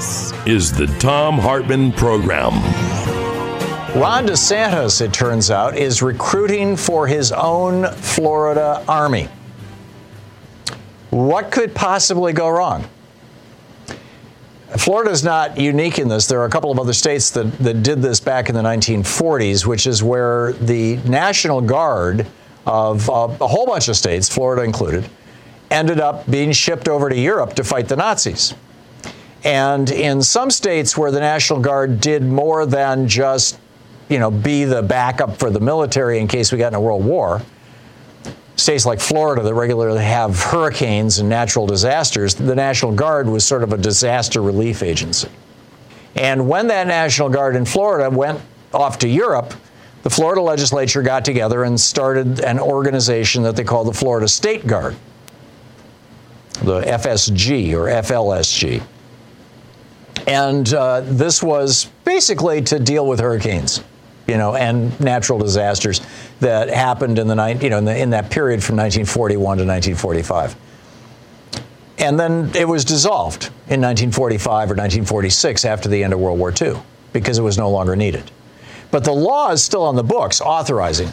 This is the Thom Hartmann Program. Ron DeSantis, it turns out, is recruiting for his own Florida Army. What could possibly go wrong? Florida is not unique in this. There are a couple of other states that, that did this back in the 1940s, which is where the National Guard of uh, a whole bunch of states, Florida included, ended up being shipped over to Europe to fight the Nazis. And in some states where the National Guard did more than just, you know, be the backup for the military in case we got in a world war, states like Florida that regularly have hurricanes and natural disasters, the National Guard was sort of a disaster relief agency. And when that National Guard in Florida went off to Europe, the Florida legislature got together and started an organization that they call the Florida State Guard, the FSG or FLSG. And uh, this was basically to deal with hurricanes you know, and natural disasters that happened in the night, you know, in, the, in that period from 1941 to 1945. And then it was dissolved in 1945 or 1946 after the end of World War II because it was no longer needed. But the law is still on the books authorizing.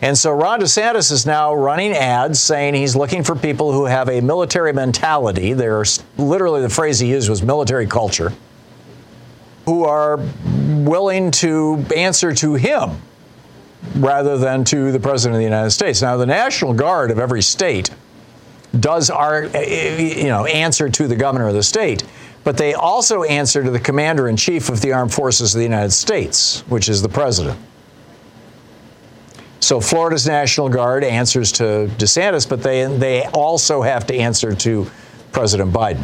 And so Ron DeSantis is now running ads saying he's looking for people who have a military mentality. There's literally the phrase he used was military culture who are willing to answer to him rather than to the President of the United States. Now, the National Guard of every state does our, eh, eh, you know, answer to the governor of the state, but they also answer to the commander in chief of the armed forces of the United States, which is the president. So Florida's National Guard answers to DeSantis, but they, they also have to answer to President Biden.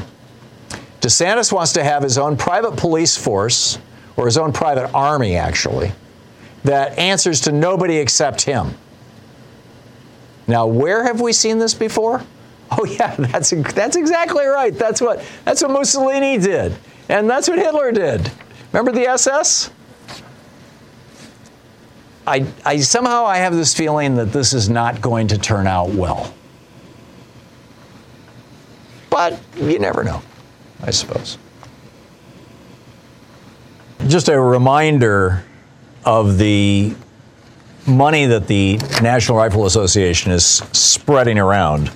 DeSantis wants to have his own private police force, or his own private army, actually, that answers to nobody except him. Now, where have we seen this before? Oh yeah, that's that's exactly right. That's what that's what Mussolini did, and that's what Hitler did. Remember the SS? I, I somehow I have this feeling that this is not going to turn out well. But you never know. I suppose. Just a reminder of the money that the National Rifle Association is spreading around.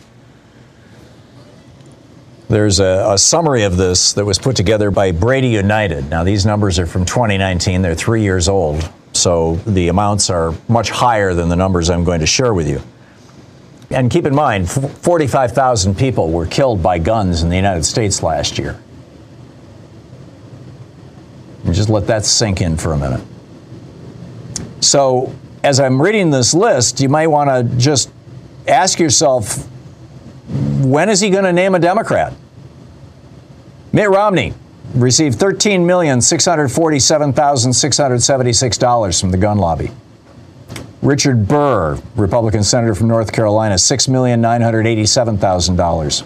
There's a, a, summary of this that was put together by Brady United. Now, these numbers are from 2019, they're three years old, so the amounts are much higher than the numbers I'm going to share with you. And keep in mind, 45,000 people were killed by guns in the United States last year. And just let that sink in for a minute. So, as I'm reading this list, you might want to just ask yourself when is he going to name a Democrat? Mitt Romney received $13,647,676 from the gun lobby. Richard Burr, Republican senator from North Carolina, $6,987,000.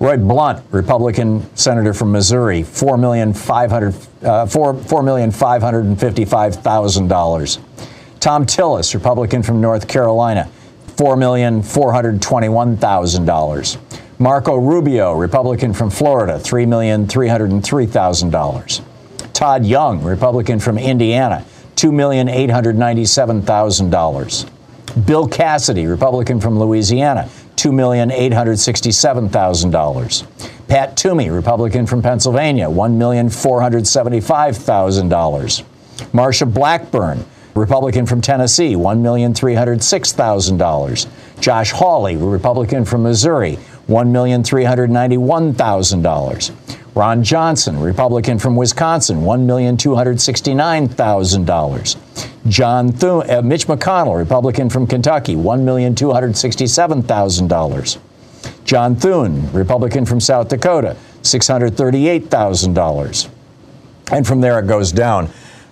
Roy Blunt, Republican senator from Missouri, $4,555,000. Uh, Thom Tillis, Republican from North Carolina, $4,421,000. Marco Rubio, Republican from Florida, $3,303,000. Todd Young, Republican from Indiana, $2,897,000. Bill Cassidy, Republican from Louisiana, $2,867,000. Pat Toomey, Republican from Pennsylvania, $1,475,000. Marsha Blackburn, Republican from Tennessee, $1,306,000. Josh Hawley, Republican from Missouri, $1,391,000. Ron Johnson, Republican from Wisconsin, $1,269,000. John Thune, uh, Mitch McConnell, Republican from Kentucky, $1,267,000. John Thune, Republican from South Dakota, $638,000. And from there it goes down.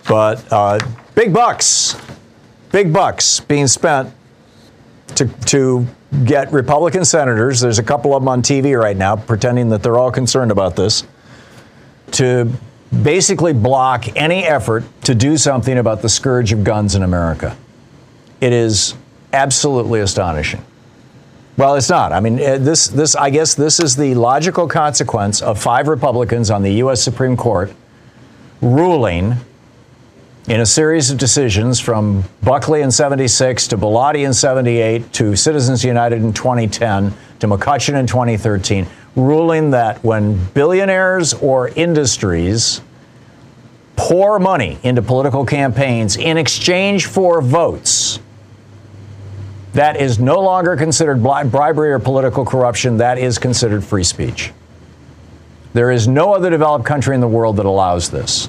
But uh, big bucks, big bucks being spent to, to get Republican senators, there's a couple of them on TV right now pretending that they're all concerned about this, to basically block any effort to do something about the scourge of guns in America. It is absolutely astonishing. Well, it's not. I mean, uh, this, this, I guess this is the logical consequence of five Republicans on the U.S. Supreme Court ruling in a series of decisions from Buckley in 76 to Bellotti in 78 to Citizens United in 2010 to McCutcheon in 2013, ruling that when billionaires or industries pour money into political campaigns in exchange for votes, that is no longer considered bribery or political corruption. That is considered free speech. There is no other developed country in the world that allows this.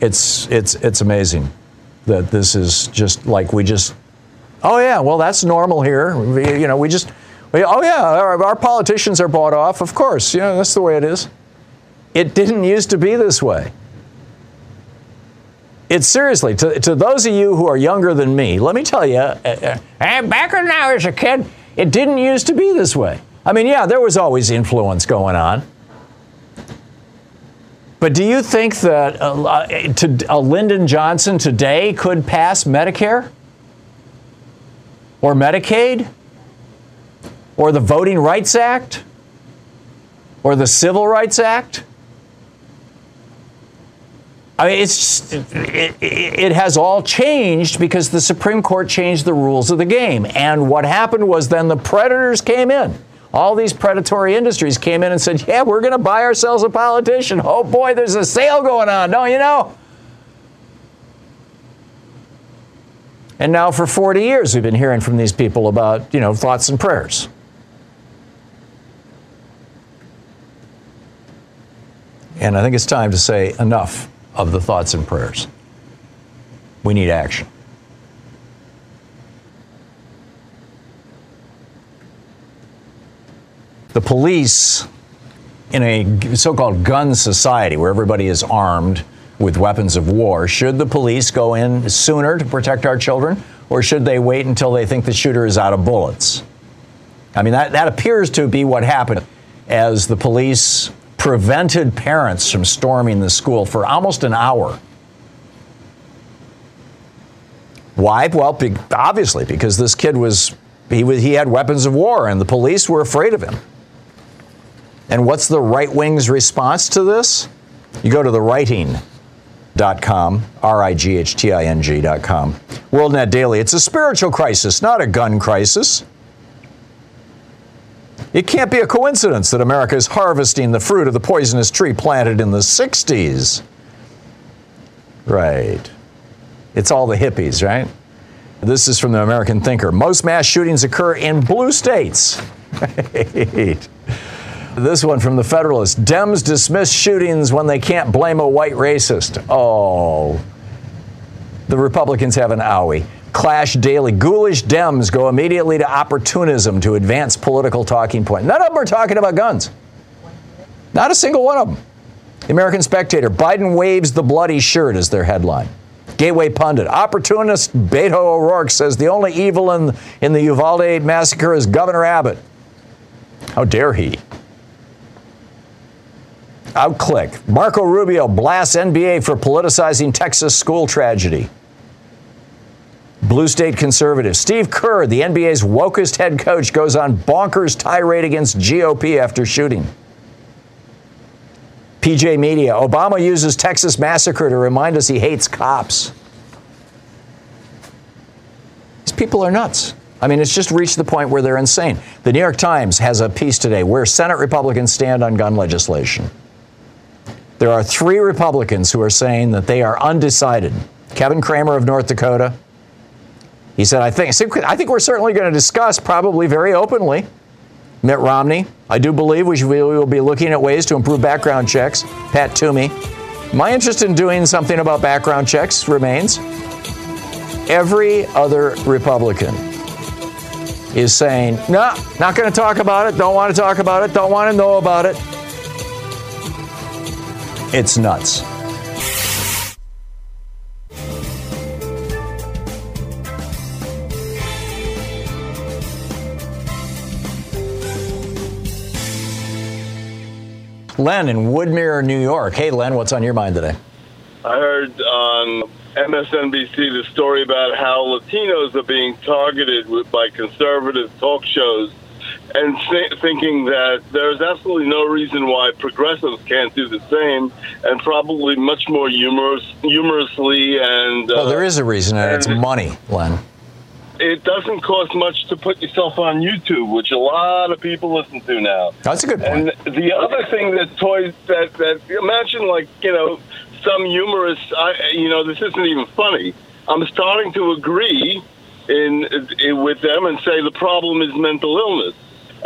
It's it's it's amazing that this is just like we just oh yeah well that's normal here. You know we just we, oh yeah our, our, politicians are bought off of course. You know that's the way it is. It didn't used to be this way. It's seriously to, to those of you who are younger than me let me tell you uh, uh, back when i was a kid it didn't used to be this way. I mean yeah there was always influence going on but do you think that uh, to, uh, Lyndon Johnson today could pass Medicare? Or Medicaid? Or the Voting Rights Act? Or the Civil Rights Act? I mean, it's just, it, it, has all changed because the Supreme Court changed the rules of the game. And what happened was then the predators came in all these predatory industries came in and said, Yeah, we're going to buy ourselves a politician. Oh boy, there's a sale going on, don't you know? And now for 40 years, we've been hearing from these people about, you know, thoughts and prayers. And I think it's time to say enough of the thoughts and prayers. We need action. The police in a so called gun society where everybody is armed with weapons of war, should the police go in sooner to protect our children, or should they wait until they think the shooter is out of bullets? I mean, that, that appears to be what happened as the police prevented parents from storming the school for almost an hour. Why? Well, obviously, because this kid was he, was, he had weapons of war and the police were afraid of him. And what's the right wing's response to this? You go to the righting.com, R I G H T I N G.com. WorldNet Daily. It's a spiritual crisis, not a gun crisis. It can't be a coincidence that America is harvesting the fruit of the poisonous tree planted in the 60s. Right. It's all the hippies, right? This is from the American Thinker. Most mass shootings occur in blue states. Right. This one from the Federalist Dems dismiss shootings when they can't blame a white racist. Oh, the Republicans have an owie. Clash daily. Ghoulish Dems go immediately to opportunism to advance political talking point. None of them are talking about guns. Not a single one of them. The American Spectator Biden waves the bloody shirt as their headline. Gateway Pundit. Opportunist Beto O'Rourke says the only evil in, in the Uvalde massacre is Governor Abbott. How dare he? OutKick. Marco Rubio blasts NBA for politicizing Texas school tragedy. Blue State conservative Steve Kerr, the NBA's wokest head coach, goes on bonkers tirade against GOP after shooting. PJ Media. Obama uses Texas massacre to remind us he hates cops. These people are nuts. I mean, it's just reached the point where they're insane. The New York Times has a piece today where Senate Republicans stand on gun legislation. There are three Republicans who are saying that they are undecided. Kevin Cramer of North Dakota. He said, I think, I think we're certainly going to discuss, probably very openly, Mitt Romney. I do believe we, should, we will be looking at ways to improve background checks. Pat Toomey. My interest in doing something about background checks remains. Every other Republican is saying, no, nah, not going to talk about it, don't want to talk about it, don't want to know about it. It's nuts. Len in Woodmere, New York. Hey, Len, what's on your mind today? I heard on MSNBC the story about how Latinos are being targeted by conservative talk shows and th- thinking that there's absolutely no reason why progressives can't do the same, and probably much more humorous, humorously and. Uh, well, there is a reason, and, and it's money, Len. It doesn't cost much to put yourself on YouTube, which a lot of people listen to now. That's a good point. And the other thing that toys that that imagine like you know some humorous, I, you know, this isn't even funny. I'm starting to agree in, in with them and say the problem is mental illness.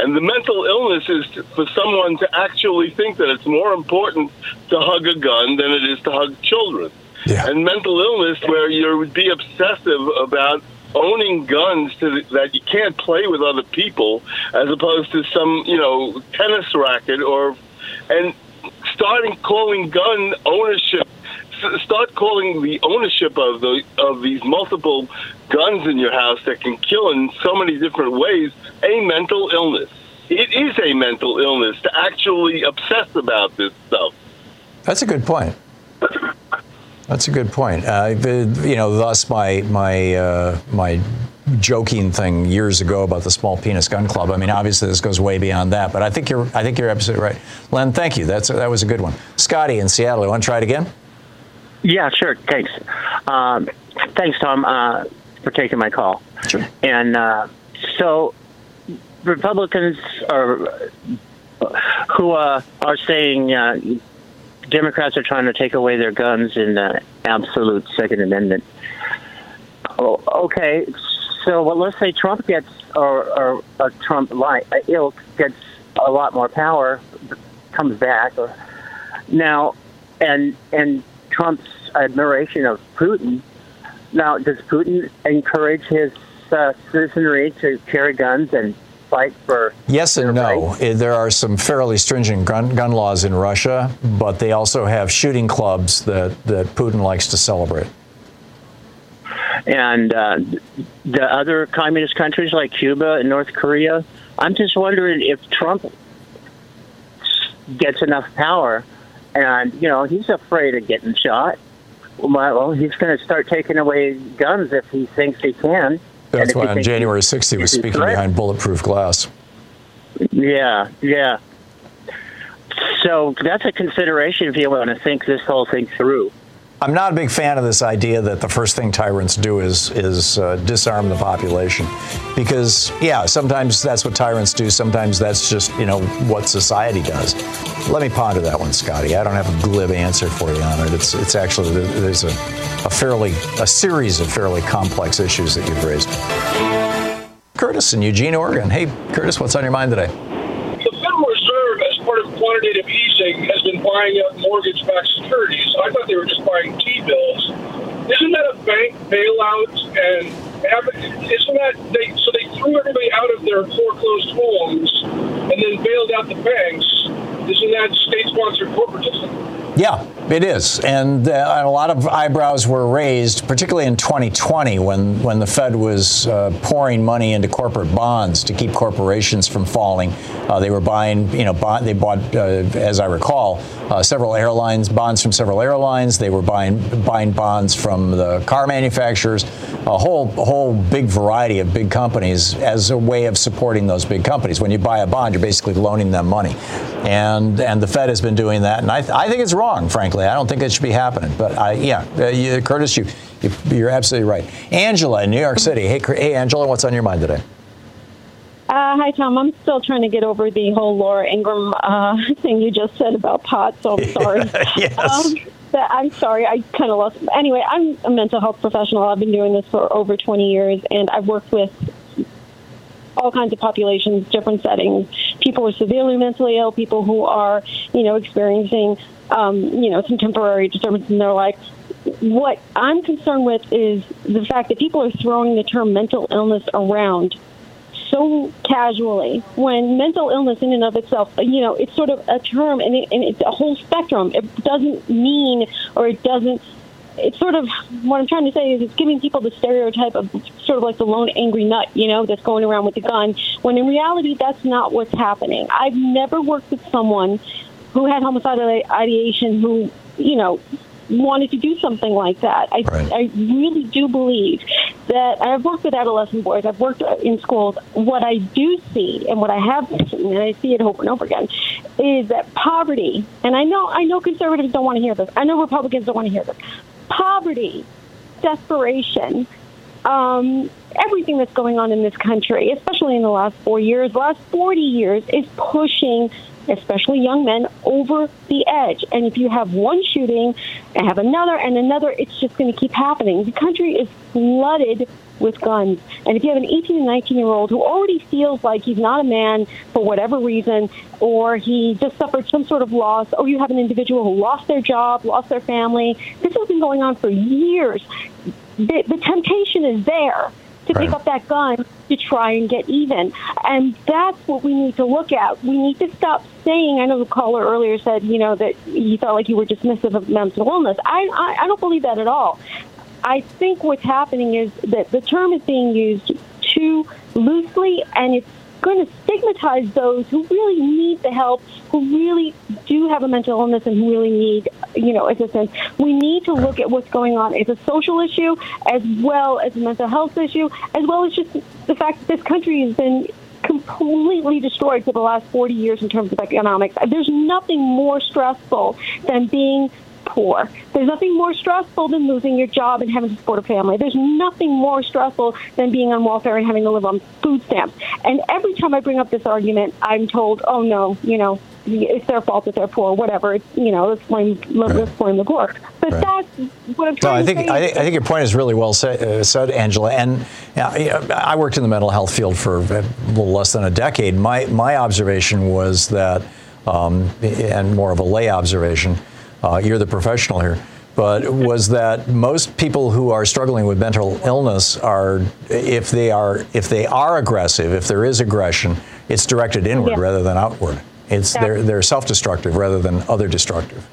And the mental illness is for someone to actually think that it's more important to hug a gun than it is to hug children. Yeah. And mental illness, where you would be obsessive about owning guns to, that you can't play with other people, as opposed to some, you know, tennis racket or, and starting calling gun ownership start calling the ownership of the of these multiple guns in your house that can kill in so many different ways a mental illness. It is a mental illness to actually obsess about this stuff. That's a good point. That's a good point. Uh, you know, thus my my uh, my joking thing years ago about the small penis gun club. I mean, obviously this goes way beyond that, but I think you're I think you're absolutely right. Len, thank you. That's that was a good one. Scotty in Seattle, you want to try it again? Yeah, sure. Thanks. Um, thanks, Tom, uh, for taking my call. Sure. And uh, so, Republicans are who uh, are saying uh, Democrats are trying to take away their guns in the absolute Second Amendment. Oh, okay, so well, let's say Trump gets or, or, or Trump like ilk gets a lot more power, comes back, or now, and and Trump's admiration of Putin. Now, does Putin encourage his uh, citizenry to carry guns and fight for? Yes and no. Rights? There are some fairly stringent gun, gun laws in Russia, but they also have shooting clubs that, that Putin likes to celebrate. And uh, the other communist countries like Cuba and North Korea, I'm just wondering if Trump gets enough power and you know he's afraid of getting shot. Well, he's going to start taking away guns if he thinks he can. That's why on January 6th he was speaking behind bulletproof glass. Yeah, yeah. So that's a consideration if you want to think this whole thing through. I'm not a big fan of this idea that the first thing tyrants do is is uh, disarm the population, because yeah, sometimes that's what tyrants do. Sometimes that's just you know what society does. Let me ponder that one, Scotty. I don't have a glib answer for you on it. It's it's actually there's a, a fairly a series of fairly complex issues that you've raised. Curtis in Eugene, Oregon. Hey, Curtis, what's on your mind today? The Federal Reserve, as part of quantitative easing has been buying up mortgage-backed securities. I thought they were just buying T-bills. Isn't that a bank bailout? And isn't that they? So they threw everybody out of their foreclosed homes and then bailed out the banks. Isn't that state-sponsored corporatism? Yeah, it is, and, uh, a lot of eyebrows were raised, particularly in 2020 when when the Fed was uh, pouring money into corporate bonds to keep corporations from falling. Uh, they were buying, you know, bond, they bought, uh, as I recall, uh, several airlines bonds from several airlines. They were buying buying bonds from the car manufacturers, a whole a whole big variety of big companies as a way of supporting those big companies. When you buy a bond, you're basically loaning them money, and and the Fed has been doing that, and I, th- I think it's wrong, frankly. I don't think it should be happening. But I, yeah, uh, you, Curtis, you, you are absolutely right. Angela in New York City. Hey, hey, Angela, what's on your mind today? Uh, hi, Tom. I'm still trying to get over the whole Laura Ingraham uh, thing you just said about pot, so I'm sorry. yes. Um, I'm sorry, I kind of lost. Anyway, I'm a mental health professional. I've been doing this for over 20 years, and I've worked with all kinds of populations, different settings. People who are severely mentally ill, people who are, you know, experiencing, um, you know, some temporary disturbance in their life. What I'm concerned with is the fact that people are throwing the term mental illness around so casually when mental illness in and of itself you know it's sort of a term and, it, and it's a whole spectrum it doesn't mean or it doesn't it's sort of what I'm trying to say is it's giving people the stereotype of sort of like the lone angry nut, you know, that's going around with the gun, when in reality that's not what's happening. I've never worked with someone who had homicidal ideation who, you know, wanted to do something like that. I, right. I really do believe that I've worked with adolescent boys. I've worked in schools. What I do see, and what I have seen, and I see it over and over again, is that poverty. And I know, I know conservatives don't want to hear this. I know Republicans don't want to hear this. Poverty, desperation, um, everything that's going on in this country, especially in the last four years, last 40 years, is pushing especially young men, over the edge. And if you have one shooting and have another and another, it's just going to keep happening. The country is flooded with guns. And if you have an 18 and 19 year old who already feels like he's not a man for whatever reason, or he just suffered some sort of loss, or you have an individual who lost their job, lost their family, this has been going on for years. The, the temptation is there to right. pick up that gun to try and get even. And that's what we need to look at. We need to stop saying, I know the caller earlier said, you know, that you felt like you were dismissive of mental illness. I, I, I don't believe that at all. I think what's happening is that the term is being used too loosely and it's going to stigmatize those who really need the help, who really do have a mental illness and who really need, you know, assistance. We need to look at what's going on as a social issue as well as a mental health issue, as well as just the fact that this country has been completely destroyed for the last 40 years in terms of economics. There's nothing more stressful than being poor. There's nothing more stressful than losing your job and having to support a family. There's nothing more stressful than being on welfare and having to live on food stamps. And every time I bring up this argument, I'm told, "Oh no, you know, it's their fault that they're poor, whatever. It's, you know, let's blame, let's right. blame the poor. But right. that's what I'm trying no, I think, to say. I think, I think your point is really well said, uh, said Angela. And uh, I worked in the mental health field for a little less than a decade. My, my observation was that, um, and more of a lay observation, uh, you're the professional here, but was that most people who are struggling with mental illness are, if they are, if they are aggressive, if there is aggression, it's directed inward yeah. rather than outward. It's yeah. they're they're self-destructive rather than other destructive.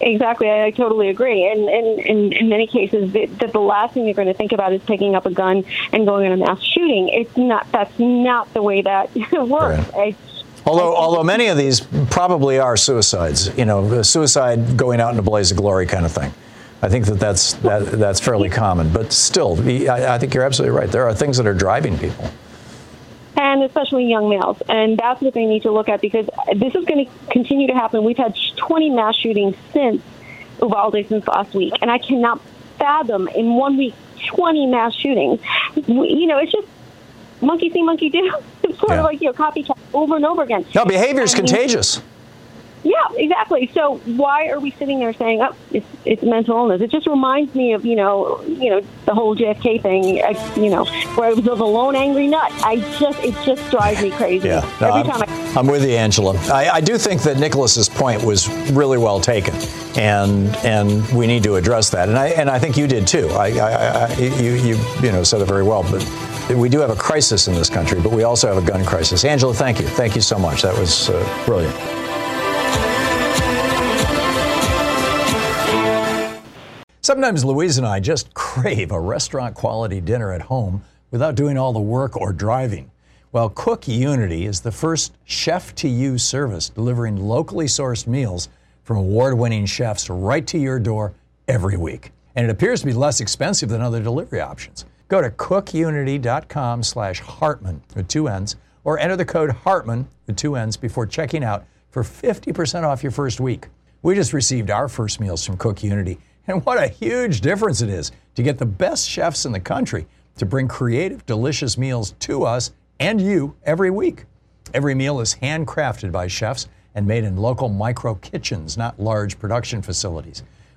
Exactly, I, I totally agree. And, and, and in many cases, that the, the last thing you're going to think about is picking up a gun and going on a mass shooting. It's not. That's not the way that works. Right. Although, oh, oh, although many of these probably are suicides, you know, suicide going out in a blaze of glory kind of thing. I think that that's that, that's fairly common. But still, I, I think you're absolutely right. There are things that are driving people and especially young males. And that's what they need to look at because this is going to continue to happen. We've had 20 mass shootings since Uvalde since last week, and I cannot fathom in one week 20 mass shootings. You know, it's just monkey see, monkey do. It's sort yeah. of like you know copycat over and over again. No, behavior is contagious. Yeah, exactly. So why are we sitting there saying, "Oh, it's, it's mental illness"? It just reminds me of you know, you know, the whole JFK thing. Uh, you know, where it was the lone angry nut. I just, it just drives me crazy. Yeah, no, Every I'm, time I- I'm with you, Angela. I, I do think that Nicholas's point was really well taken, and and we need to address that. And I and I think you did too. I, I, I you you you know said it very well, but we do have a crisis in this country, but we also have a gun crisis. Angela, thank you. Thank you so much. That was uh, brilliant. Sometimes Louise and I just crave a restaurant quality dinner at home without doing all the work or driving. Well, Cook Unity is the first chef to you service delivering locally sourced meals from award winning chefs right to your door every week. And it appears to be less expensive than other delivery options. Go to cookunity.com slash Hartmann with two N's or enter the code Hartmann with two N's before checking out for 50% off your first week. We just received our first meals from Cook Unity, and what a huge difference it is to get the best chefs in the country to bring creative, delicious meals to us and you every week. Every meal is handcrafted by chefs and made in local micro kitchens, not large production facilities.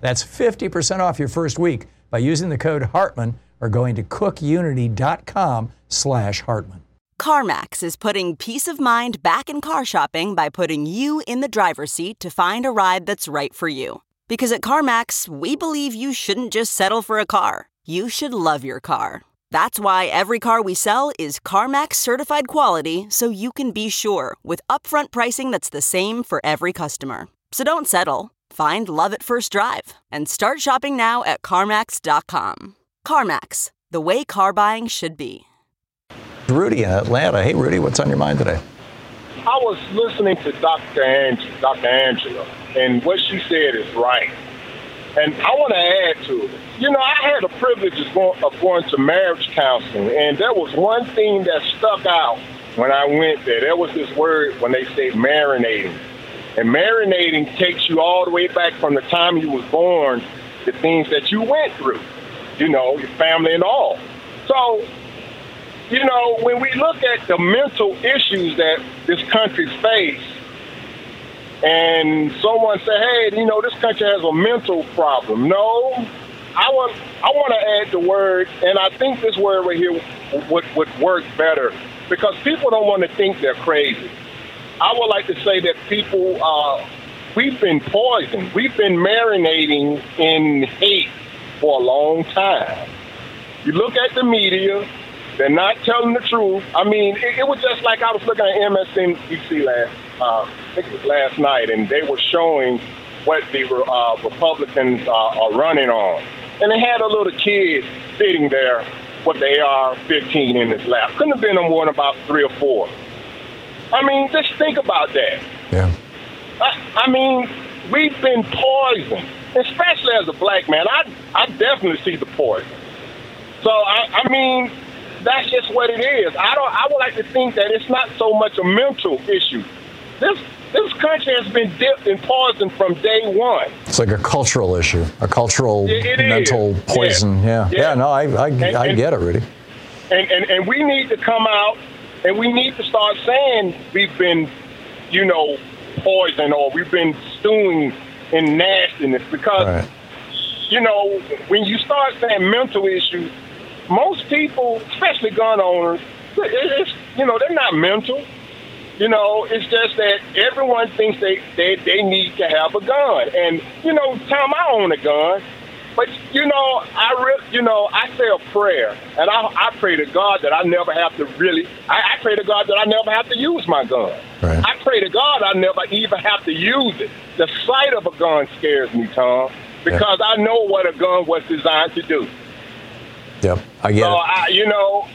That's 50% off your first week by using the code Hartmann or going to cookunity.com slash Hartmann. CarMax is putting peace of mind back in car shopping by putting you in the driver's seat to find a ride that's right for you. Because at CarMax, we believe you shouldn't just settle for a car, you should love your car. That's why every car we sell is CarMax certified quality so you can be sure with upfront pricing that's the same for every customer. So don't settle. Find love at first drive and start shopping now at CarMax.com. CarMax, the way car buying should be. Rudy in Atlanta. Hey, Rudy, what's on your mind today? I was listening to Dr. Ang- Dr. Angela, and what she said is right. And I want to add to it. You know, I had the privilege of going, of going to marriage counseling, and there was one thing that stuck out when I went there. There was this word when they say marinating. And marinating takes you all the way back from the time you was born, the things that you went through, you know, your family and all. So you know, when we look at the mental issues that this country face, and someone say, "Hey, you know, this country has a mental problem," no, I want I want to add the word, and I think this word right here would would work better because people don't want to think they're crazy. I would like to say that people, uh, we've been poisoned. We've been marinating in hate for a long time. You look at the media, they're not telling the truth. I mean, it, it was just like I was looking at MSNBC last, uh, last night, and they were showing what the uh, Republicans uh, are running on. And they had a little kid sitting there with the AR-15 in his lap. Couldn't have been more than about three or four. I mean, just think about that. Yeah. I, I mean, we've been poisoned, especially as a black man. I I definitely see the poison. So I, I mean, that's just what it is. I don't. I would like to think that it's not so much a mental issue. This this country has been dipped in poison from day one. It's like a cultural issue, a cultural It- it mental is. poison. Yeah. Yeah. yeah. no, I, I, And- I get it, Rudy. and, and and we need to come out and we need to start saying we've been, you know, poisoned or we've been stewing in nastiness because Right. you know when you start saying mental issues, most people, especially gun owners, it's you know they're not mental. You know, it's just that everyone thinks they, they, they need to have a gun. And, you know, Tom, I own a gun. But, you know, I re- you know, I say a prayer. And I, I pray to God that I never have to really, I, I pray to God that I never have to use my gun. Right. I pray to God I never even have to use it. The sight of a gun scares me, Tom, because I know what a gun was designed to do. Yep. I get So, it. I, you know,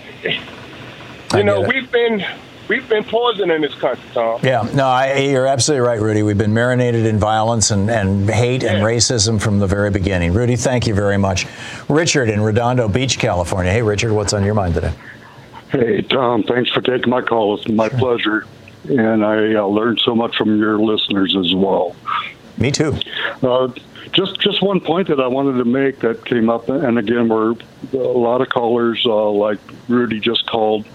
you know, it. we've been we've been poisoned in this country, Tom. Yeah, no, I, you're absolutely right, Rudy. We've been marinated in violence and, and hate and racism from the very beginning. Rudy, thank you very much. Richard in Redondo Beach, California. Hey, Richard, what's on your mind today? Hey, Tom, thanks for taking my call. It's my pleasure. And I uh, learned so much from your listeners as well. Me too. Uh, just just one point that I wanted to make that came up, and again, we're a lot of callers uh, like Rudy just called,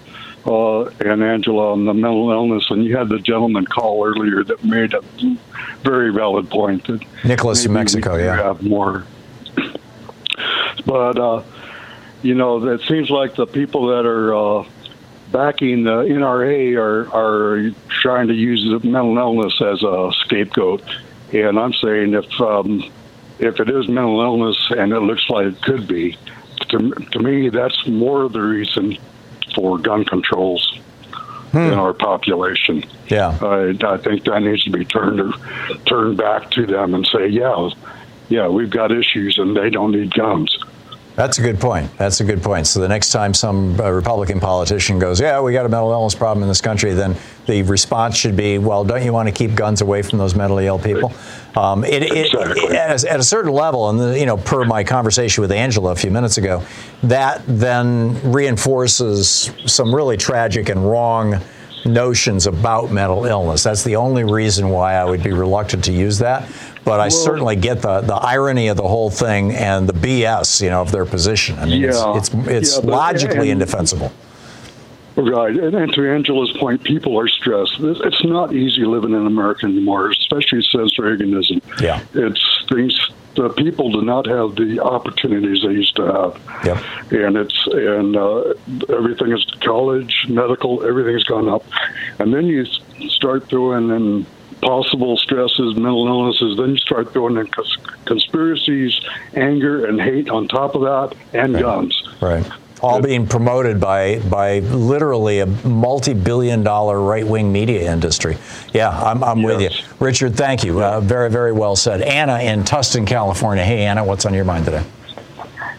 uh, and Angela on the mental illness, and you had the gentleman call earlier that made a very valid point. That Nicholas, New Mexico, yeah. Have more but uh, you know, it seems like the people that are uh, backing the NRA are are trying to use the mental illness as a scapegoat. And I'm saying if um, if it is mental illness and it looks like it could be, to, to me that's more the reason for gun controls Hmm. in our population. Yeah. I, I think that needs to be turned turned back to them and say, yeah, yeah, we've got issues and they don't need guns. That's a good point. That's a good point. So the next time some uh, Republican politician goes, "Yeah, we got a mental illness problem in this country," then the response should be, "Well, don't you want to keep guns away from those mentally ill people?" Um, it, it, Exactly. at, a, at a certain level, and the, you know, per my conversation with Angela a few minutes ago, that then reinforces some really tragic and wrong notions about mental illness. That's the only reason why I would be reluctant to use that. But I certainly get the, the irony of the whole thing and the BS, you know, of their position. I mean, Yeah. it's it's, it's Yeah, logically and- indefensible. Right, and, and to Angela's point, people are stressed. It's it's not easy living in America anymore, especially since Reaganism. Yeah. it's things. The people do not have the opportunities they used to have. Yep. and it's and uh, everything is college, medical, everything's gone up, and then you start throwing in possible stresses, mental illnesses. Then you start throwing in cons- conspiracies, anger, and hate on top of that, and guns. Right. All being promoted by by literally a multi-billion dollar right-wing media industry. Yeah, I'm, I'm with you. Richard, thank you. Uh, very, very well said. Anna in Tustin, California. Hey, Anna, what's on your mind today?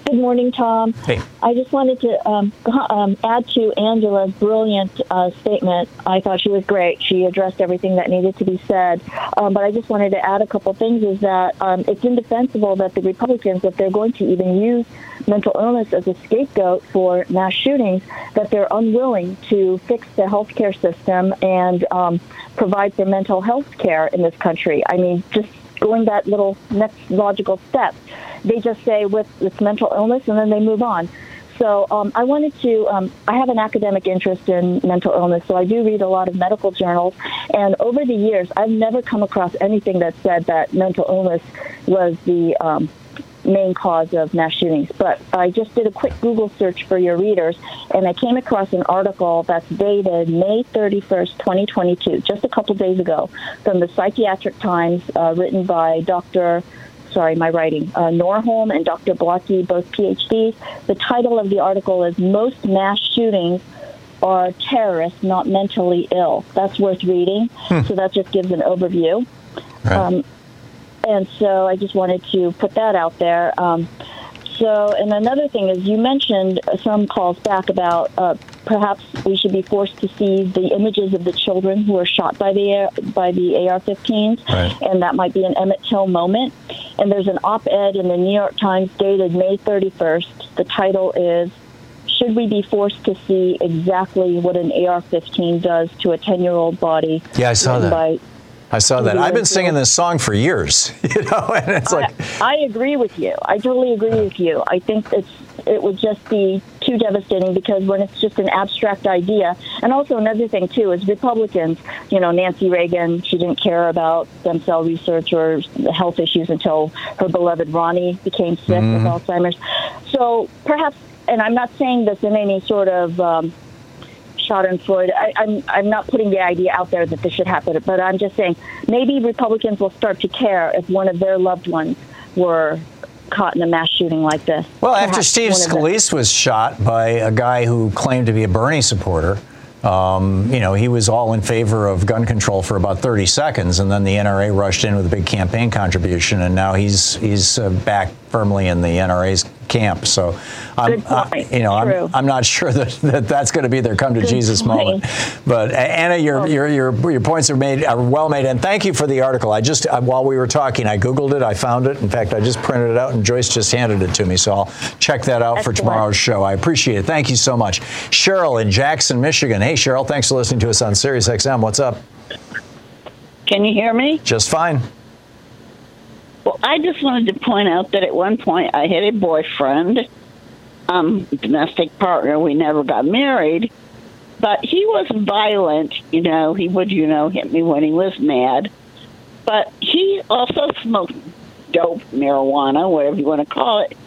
Good morning, Tom. Hey. I just wanted to um, um, add to Angela's brilliant uh, statement. I thought she was great. She addressed everything that needed to be said. Um, but I just wanted to add a couple things is that um, it's indefensible that the Republicans, if they're going to even use mental illness as a scapegoat for mass shootings, that they're unwilling to fix the healthcare system and um, provide for mental health care in this country. I mean, just going that little next logical step. They just say with it's mental illness and then they move on. So um, I wanted to. Um, I have an academic interest in mental illness, so I do read a lot of medical journals. And over the years, I've never come across anything that said that mental illness was the um, main cause of mass shootings. But I just did a quick Google search for your readers, and I came across an article that's dated May 31st, 2022, just a couple days ago, from the Psychiatric Times, uh, written by Dr. Sorry, my writing. Uh, Norholm and Dr. Blocky, both PhDs. The title of the article is Most Mass Shootings Are Terrorists Not Mentally Ill. That's worth reading. So that just gives an overview. Right. Um, and so I just wanted to put that out there. Um, so, and another thing is, you mentioned some calls back about uh, perhaps we should be forced to see the images of the children who were shot by the by the AR-15s, Right. and that might be an Emmett Till moment. And there's an op-ed in the New York Times dated May 31st. The title is should we be forced to see exactly what an AR-15 does to a 10-year-old body? Yeah, I saw that. By, I saw that. I've been singing this song for years, you know, and it's like, I, I agree with you. I totally agree with you. I think it's it would just be too devastating because when it's just an abstract idea, and also another thing too is Republicans. You know, Nancy Reagan, she didn't care about stem cell research or the health issues until her beloved Ronnie became sick with Alzheimer's. So perhaps, and I'm not saying this in any sort of um, Schadenfreude. I, I'm I'm not putting the idea out there that this should happen, but I'm just saying maybe Republicans will start to care if one of their loved ones were caught in a mass shooting like this. Well, after Steve one of the- Scalise was shot by a guy who claimed to be a Bernie supporter, um, you know, he was all in favor of gun control for about 30 seconds, and then the NRA rushed in with a big campaign contribution, and now he's he's uh, back firmly in the NRA's camp. So, I'm, I- you know, I'm, I'm not sure that, that that's going to be their come to Good Jesus point. moment. But Anna, your, your your your points are made are well made, and thank you for the article. I just uh, while we were talking, I googled it, I found it. In fact, I just printed it out, and Joyce just handed it to me. So I'll check that out for tomorrow's show. I appreciate it. Thank you so much, Cheryl in Jackson, Michigan. Hey, Cheryl, thanks for listening to us on Sirius XM. What's up? Can you hear me? Just fine. Well, I just wanted to point out that at one point I had a boyfriend, um, domestic partner. We never got married, but he was violent. You know, he would, you know, hit me when he was mad. But he also smoked dope, marijuana, whatever you want to call it.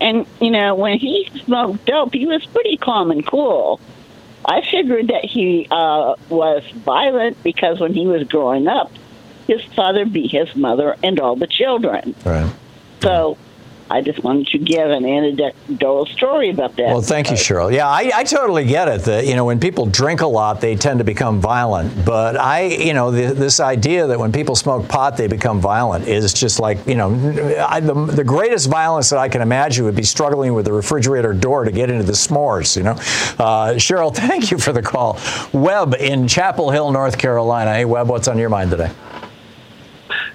And, you know, when he smoked dope, he was pretty calm and cool. I figured that he uh, was violent because when he was growing up, his father beat his mother and all the children. Right. So I just wanted to give an anecdotal story about that. Well, thank you, Cheryl. Yeah, I, I totally get it. That you know, when people drink a lot, they tend to become violent. But I, you know, the, this idea that when people smoke pot, they become violent is just like, you know, I, the, the greatest violence that I can imagine would be struggling with the refrigerator door to get into the s'mores. You know, uh, Cheryl, thank you for the call. Webb in Chapel Hill, North Carolina. Hey, Webb, what's on your mind today?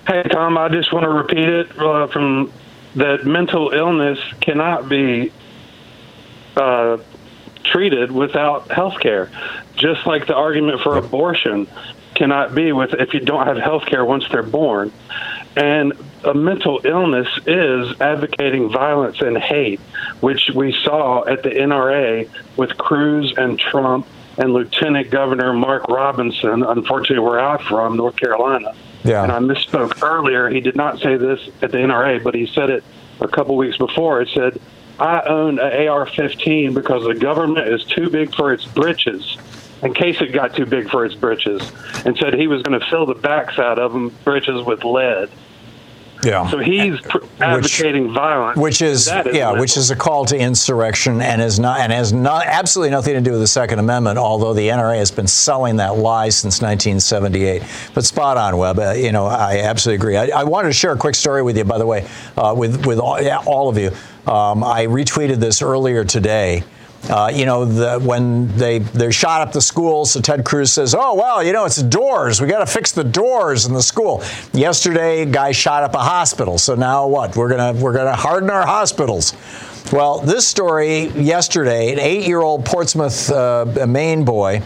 Hey, Thom, I just want to repeat it uh, from that mental illness cannot be uh, treated without health care. Just like the argument for abortion cannot be with if you don't have health care once they're born. And a mental illness is advocating violence and hate, which we saw at the NRA with Cruz and Trump and Lieutenant Governor Mark Robinson, unfortunately, where I'm from, North Carolina. Yeah. And I misspoke earlier. He did not say this at the NRA, but he said it a couple weeks before. It said, I own an AR 15 because the government is too big for its britches, in case it got too big for its britches, and said he was going to fill the backside of them britches with lead. Yeah. So he's pr- advocating violence, which is, That yeah, which is a call to insurrection and is not and has not absolutely nothing to do with the Second Amendment. Although the NRA has been selling that lie since 1978. But spot on, Webb. Uh, you know, I absolutely agree. I, I wanted to share a quick story with you, by the way, uh, with with all, yeah, all of you. Um, I retweeted this earlier today. Uh, you know, the, when they they shot up the school, so Ted Cruz says, "Oh well, you know, it's doors. We got to fix the doors in the school." Yesterday, a guy shot up a hospital. So now what? We're gonna we're gonna harden our hospitals. Well, this story yesterday, an eight-year-old Portsmouth, uh, Maine boy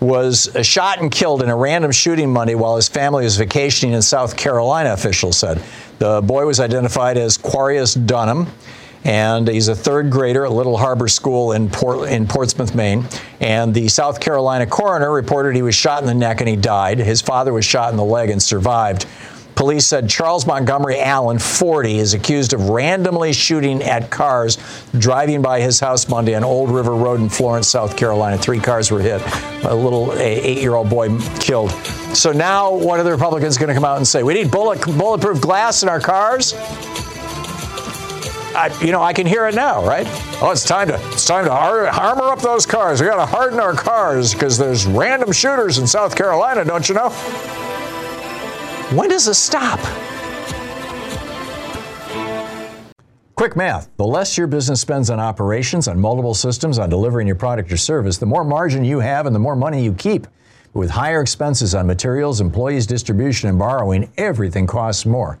was shot and killed in a random shooting Monday while his family was vacationing in South Carolina, officials said. The boy was identified as Quarius Dunham, and he's a third grader at Little Harbor School in, Port, in Portsmouth, Maine. And the South Carolina coroner reported he was shot in the neck and he died. His father was shot in the leg and survived. Police said Charles Montgomery Allen, 40, is accused of randomly shooting at cars driving by his house Monday on Old River Road in Florence, South Carolina. Three cars were hit. A little eight-year-old boy killed. So now, what are the Republicans going to come out and say? We need bullet, bulletproof glass in our cars. I, you know, I can hear it now, right? Oh, it's time to it's time to ar- armor up those cars. We got to harden our cars because there's random shooters in South Carolina, don't you know? When does this stop? Quick math. The less your business spends on operations, on multiple systems, on delivering your product or service, the more margin you have and the more money you keep. But with higher expenses on materials, employees, distribution, and borrowing, everything costs more.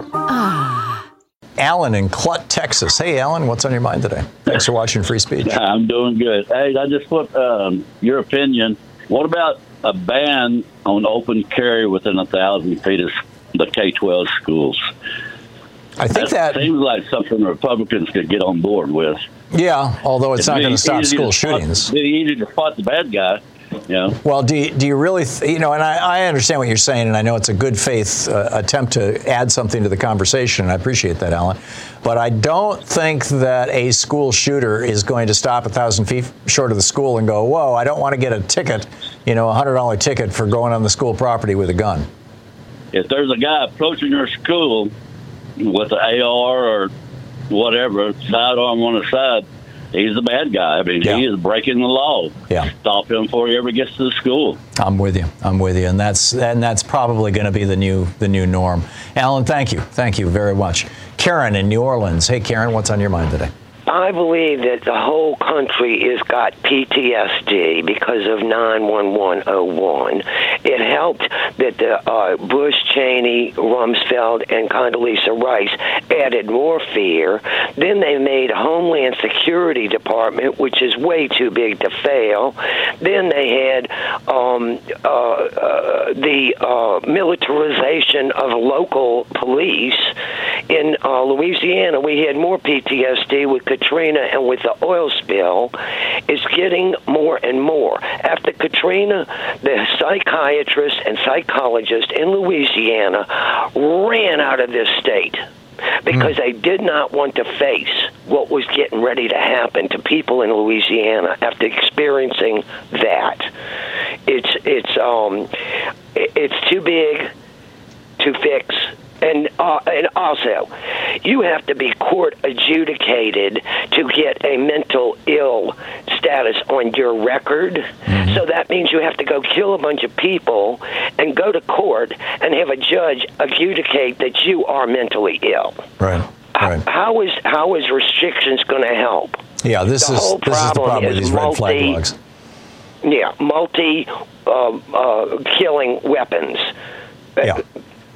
Alan in Clute, Texas. Hey, Alan, what's on your mind today? Thanks for watching Free Speech. I'm doing good. Hey, I just want um, your opinion. What about a ban on open carry within a thousand feet of the K-12 schools? I think that, seems like something Republicans could get on board with. Yeah, although it's, not going to stop school spot, shootings. It's easy to spot the bad guy. Know? Well, do you, do you really, th- you know, and I, I understand what you're saying, and I know it's a good faith uh, attempt to add something to the conversation, and I appreciate that, Alan. But I don't think that a school shooter is going to stop a thousand feet short of the school and go, whoa, I don't want to get a ticket, you know, a $100 ticket for going on the school property with a gun. If there's a guy approaching your school with an AR or whatever, sidearm on the side, he's the bad guy. I mean, he is breaking the law. Yeah. Stop him before he ever gets to the school. I'm with you. I'm with you, and that's and that's probably going to be the new the new norm. Alan, thank you, thank you very much. Karen in New Orleans. Hey, Karen, what's on your mind today? I believe that the whole country has got PTSD because of 91101. It helped that the uh, Bush, Cheney, Rumsfeld, and Condoleezza Rice added more fear. Then they made Homeland Security Department, which is way too big to fail. Then they had um, uh, uh, the uh, militarization of local police in uh, Louisiana. We had more PTSD with Katrina and with the oil spill. It's getting more and more. After Katrina, the psychiatrists and psychologists in Louisiana ran out of this state because they did not want to face what was getting ready to happen to people in Louisiana after experiencing that. It's it's um it's too big to fix and uh, and also, you have to be court adjudicated to get a mental ill status on your record. So that means you have to go kill a bunch of people and go to court and have a judge adjudicate that you are mentally ill. Right. Right. How is how is restrictions going to help? Yeah, this The is whole this is the problem with these red flag multi- laws. Yeah, multi uh, uh, killing weapons. Yeah.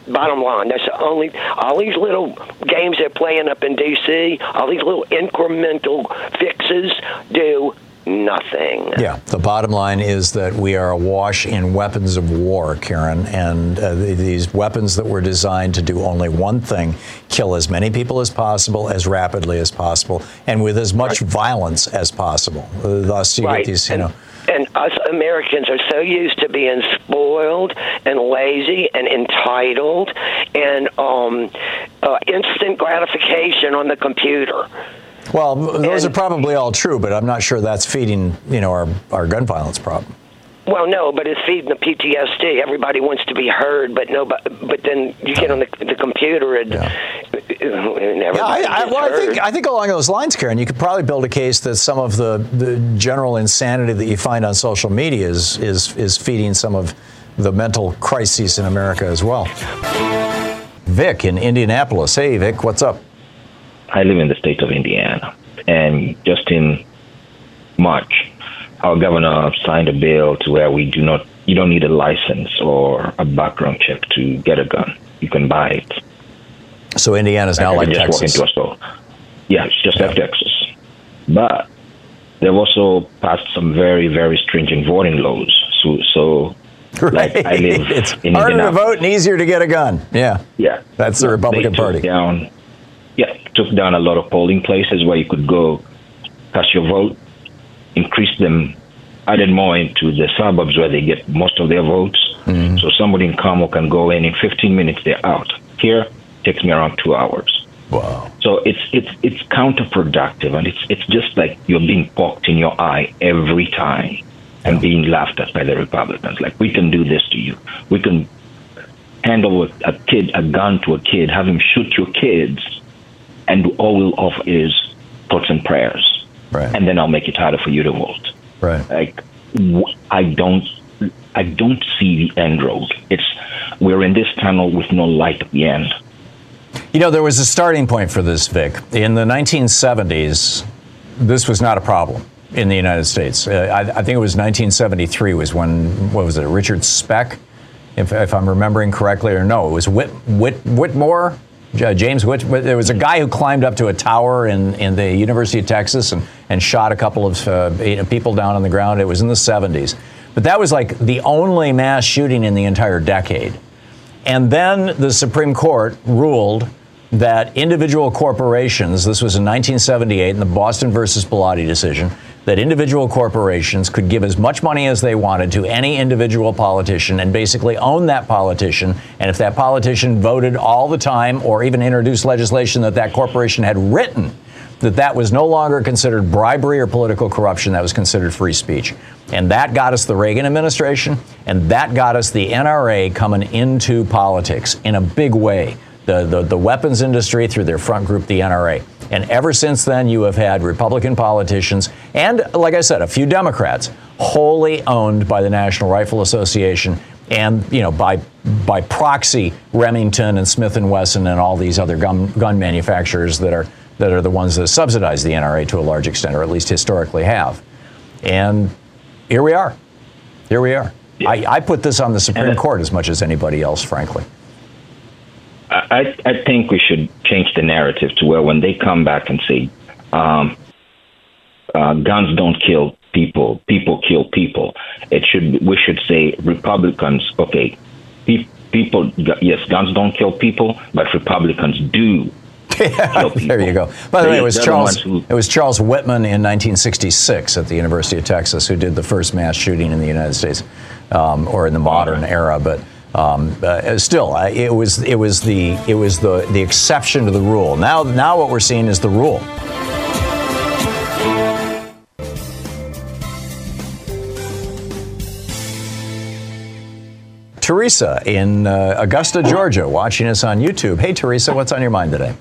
Bottom line, that's the only. All these little games they're playing up in D.C., all these little incremental fixes do nothing. Yeah, the bottom line is that we are awash in weapons of war, Karen, and uh, these weapons that were designed to do only one thing kill as many people as possible, as rapidly as possible, and with as much violence as possible. Uh, thus, you Right. get these, you know. And us Americans are so used to being spoiled and lazy and entitled and um, uh, instant gratification on the computer. Well, those are probably all true, but I'm not sure that's feeding, you know, our, our gun violence problem. Well, no, but it's feeding the PTSD. Everybody wants to be heard, but nobody. But then you get on the, the computer and, and everybody Yeah, I, I, gets well, I think I think along those lines, Karen, you could probably build a case that some of the, the general insanity that you find on social media is is is feeding some of the mental crises in America as well. Vic in Indianapolis. Hey, Vic, what's up? I live in the state of Indiana, and just in March, our governor signed a bill to where we do not, you don't need a license or a background check to get a gun. You can buy it. So Indiana's now like Texas. walk into a store. Yeah, it's just like Texas. But they've also passed some very, very stringent voting laws. So, so like I live it's in harder to vote and easier to get a gun. Yeah, Yeah, that's the Republican Party. Down, yeah, took down a lot of polling places where you could go cast your vote, increased them, added more into the suburbs where they get most of their votes. Mm-hmm. So somebody in Carmel can go in in 15 minutes, they're out. Here, takes me around two hours. Wow. So it's it's it's counterproductive, and it's it's just like you're being poked in your eye every time, and being laughed at by the Republicans. Like we can do this to you, we can handle a kid a gun to a kid, have him shoot your kids, and all we'll offer is thoughts and prayers, right? And then I'll make it harder for you to vote, right? Like w- I don't I don't see the end road. It's we're in this tunnel with no light at the end. You know, there was a starting point for this, Vic. In the 1970s, this was not a problem in the United States. Uh, I, I think it was 1973 was when, what was it, Richard Speck, if, if I'm remembering correctly, or no, it was Whit, Whit, Whitmore, J- James Whit. There was a guy who climbed up to a tower in, in the University of Texas and, and shot a couple of uh, people down on the ground. It was in the 70s. But that was like the only mass shooting in the entire decade. And then the Supreme Court ruled that individual corporations, this was in 1978 in the Boston versus Bellotti decision, that individual corporations could give as much money as they wanted to any individual politician and basically own that politician. And if that politician voted all the time or even introduced legislation that that corporation had written, that that was no longer considered bribery or political corruption, that was considered free speech. And that got us the Reagan administration, and that got us the NRA coming into politics in a big way. The, the, the weapons industry through their front group, the NRA. And ever since then, you have had Republican politicians and, like I said, a few Democrats wholly owned by the National Rifle Association and, you know, by by proxy, Remington and Smith and Wesson and all these other gun, gun manufacturers that are that are the ones that subsidize the NRA to a large extent, or at least historically have. And here we are. Here we are. I, I put this on the Supreme Court as much as anybody else, frankly. I, I think we should change the narrative to where when they come back and say, um, uh, guns don't kill people, people kill people. It should we should say Republicans, okay, pe- people, yes, guns don't kill people, but Republicans do. there you go. By the way, it was Charles. who- It was Charles Whitman in 1966 at the University of Texas who did the first mass shooting in the United States, um, or in the modern era. But um, uh, still, I- it was it was the it was the the exception to the rule. Now now what we're seeing is the rule. Teresa in uh, Augusta, Georgia, watching us on YouTube. Hey, Teresa, what's on your mind today?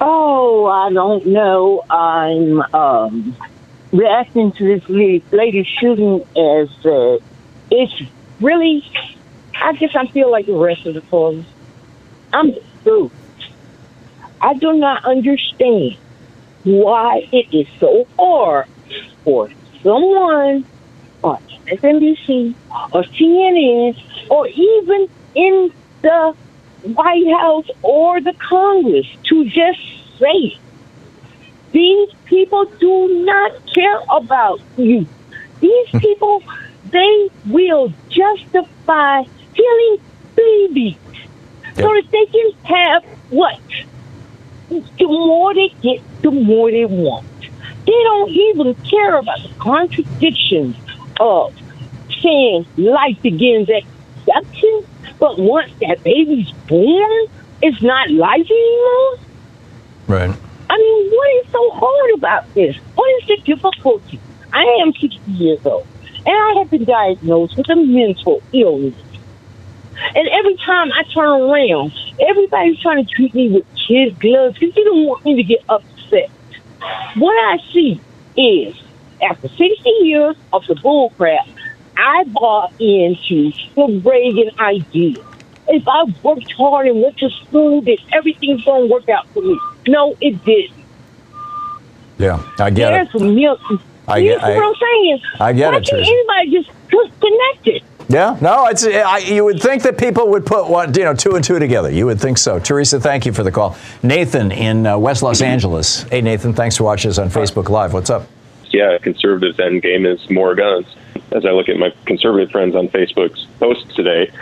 Oh, I don't know. I'm um, reacting to this la- latest shooting as uh, it's really. I guess I feel like the rest of the callers. I'm through. I do not understand why it is so hard for someone on MSNBC or CNN or even in the White House or the Congress to just say these people do not care about you. These people, they will justify killing babies so that they can have what? The more they get, the more they want. They don't even care about the contradictions of saying life begins at conception, but once that baby's born, it's not life anymore. Right. I mean, what is so hard about this? What is the difficulty? I am 60 years old, and I have been diagnosed with a mental illness. And every time I turn around, everybody's trying to treat me with kid gloves because they don't want me to get upset. What I see is, after 60 years of the bullcrap, I bought into the Reagan idea. If I worked hard and went to school, then everything's going to work out for me. No, it didn't. Yeah, I get There's it. milk. I you get- see what I- I'm saying? I get Why it, can't Teresa. anybody just c- connect it? Yeah, no, it's I, you would think that people would put one, you know, two and two together. You would think so. Teresa, thank you for the call. Nathan in uh, West Los Angeles. Hey, Nathan, thanks for watching us on Facebook Live. What's up? yeah, conservatives' end game is more guns. As I look at my conservative friends on Facebook's posts today,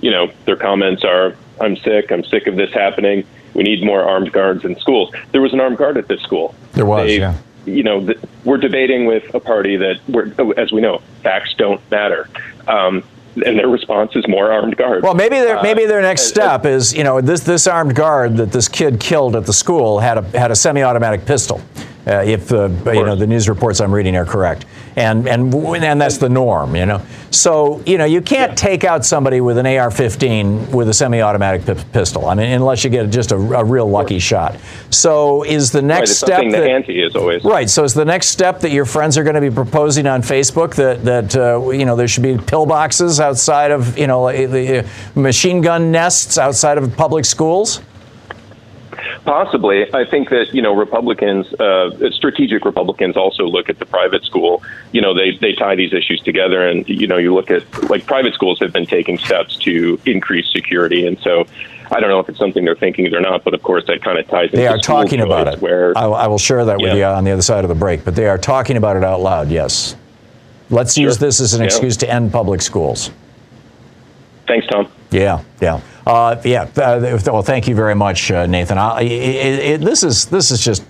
you know, their comments are, I'm sick, I'm sick of this happening. We need more armed guards in schools. There was an armed guard at this school. There was, They- yeah. You know, th- we're debating with a party that, we're, as we know, facts don't matter. Um, and their response is more armed guards. Well, maybe their Uh, maybe their next step is you know this this armed guard that this kid killed at the school had a had a semi-automatic pistol. Uh, if uh, you know the news reports I'm reading are correct, and and and that's the norm, you know. So you know you can't take out somebody with an AR-15 with a semi-automatic pi- pistol. I mean, unless you get just a, a real lucky shot. So is the Right, next it's step the that, ante is always. Right. So is the next step that your friends are going to be proposing on Facebook that that uh, you know there should be pillboxes outside of you know the uh, machine gun nests outside of public schools? Possibly, I think that you know Republicans, uh, strategic Republicans, also look at the private school. You know, they they tie these issues together, and you know, you look at like private schools have been taking steps to increase security, and so I don't know if it's something they're thinking or not, but of course that kind of ties. They into are talking about it. Where I, I will share that with Yeah. you on the other side of the break. But they are talking about it out loud. Yes. Let's use this as an Yeah. excuse to end public schools. thanks, Thom. Yeah, yeah, uh, yeah. Uh, well, thank you very much, uh, Nathan. I, it, it, this is this is just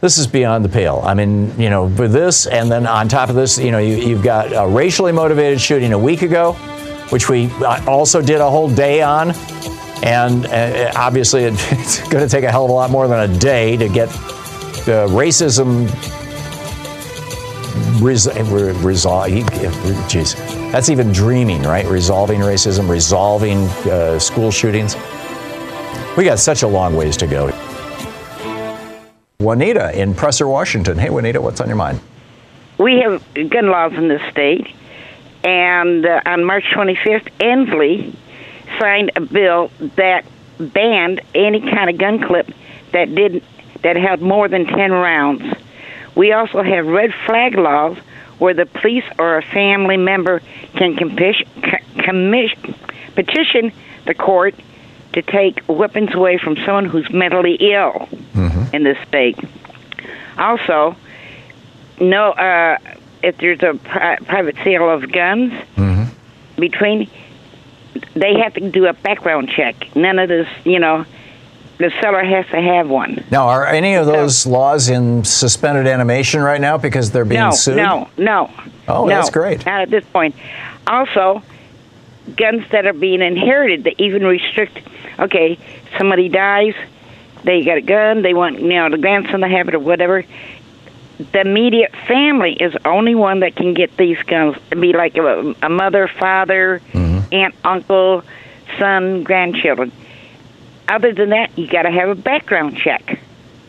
this is beyond the pale. I mean, you know, with this, and then on top of this, you know, you, you've got a racially motivated shooting a week ago, which we uh, also did a whole day on. And uh, obviously, it, it's going to take a hell of a lot more than a day to get uh, racism res- resolved. Jeez, that's even dreaming, right? Resolving racism, resolving uh, school shootings. We got such a long ways to go. Juanita in Prosser, Washington. Hey, Juanita, what's on your mind? We have gun laws in this state, and uh, on March 25th, Inslee signed a bill that banned any kind of gun clip that didn't that held more than 10 rounds. We also have red flag laws where the police or a family member can compish, commish, petition the court to take weapons away from someone who's mentally ill Mm-hmm. in this state. Also, no, uh, if there's a pri- private sale of guns Mm-hmm. between, they have to do a background check. None of this, you know, the seller has to have one. Now, are any of those laws in suspended animation right now because they're being no, sued? No, no. Oh, no, that's great. Not at this point. Also, guns that are being inherited, they even restrict. Okay, somebody dies, they got a gun, they want you know the grandson to have it or whatever. The immediate family is the only one that can get these guns. It'd be like a, a mother, father, mm-hmm. aunt, uncle, son, grandchildren. Other than that, you got to have a background check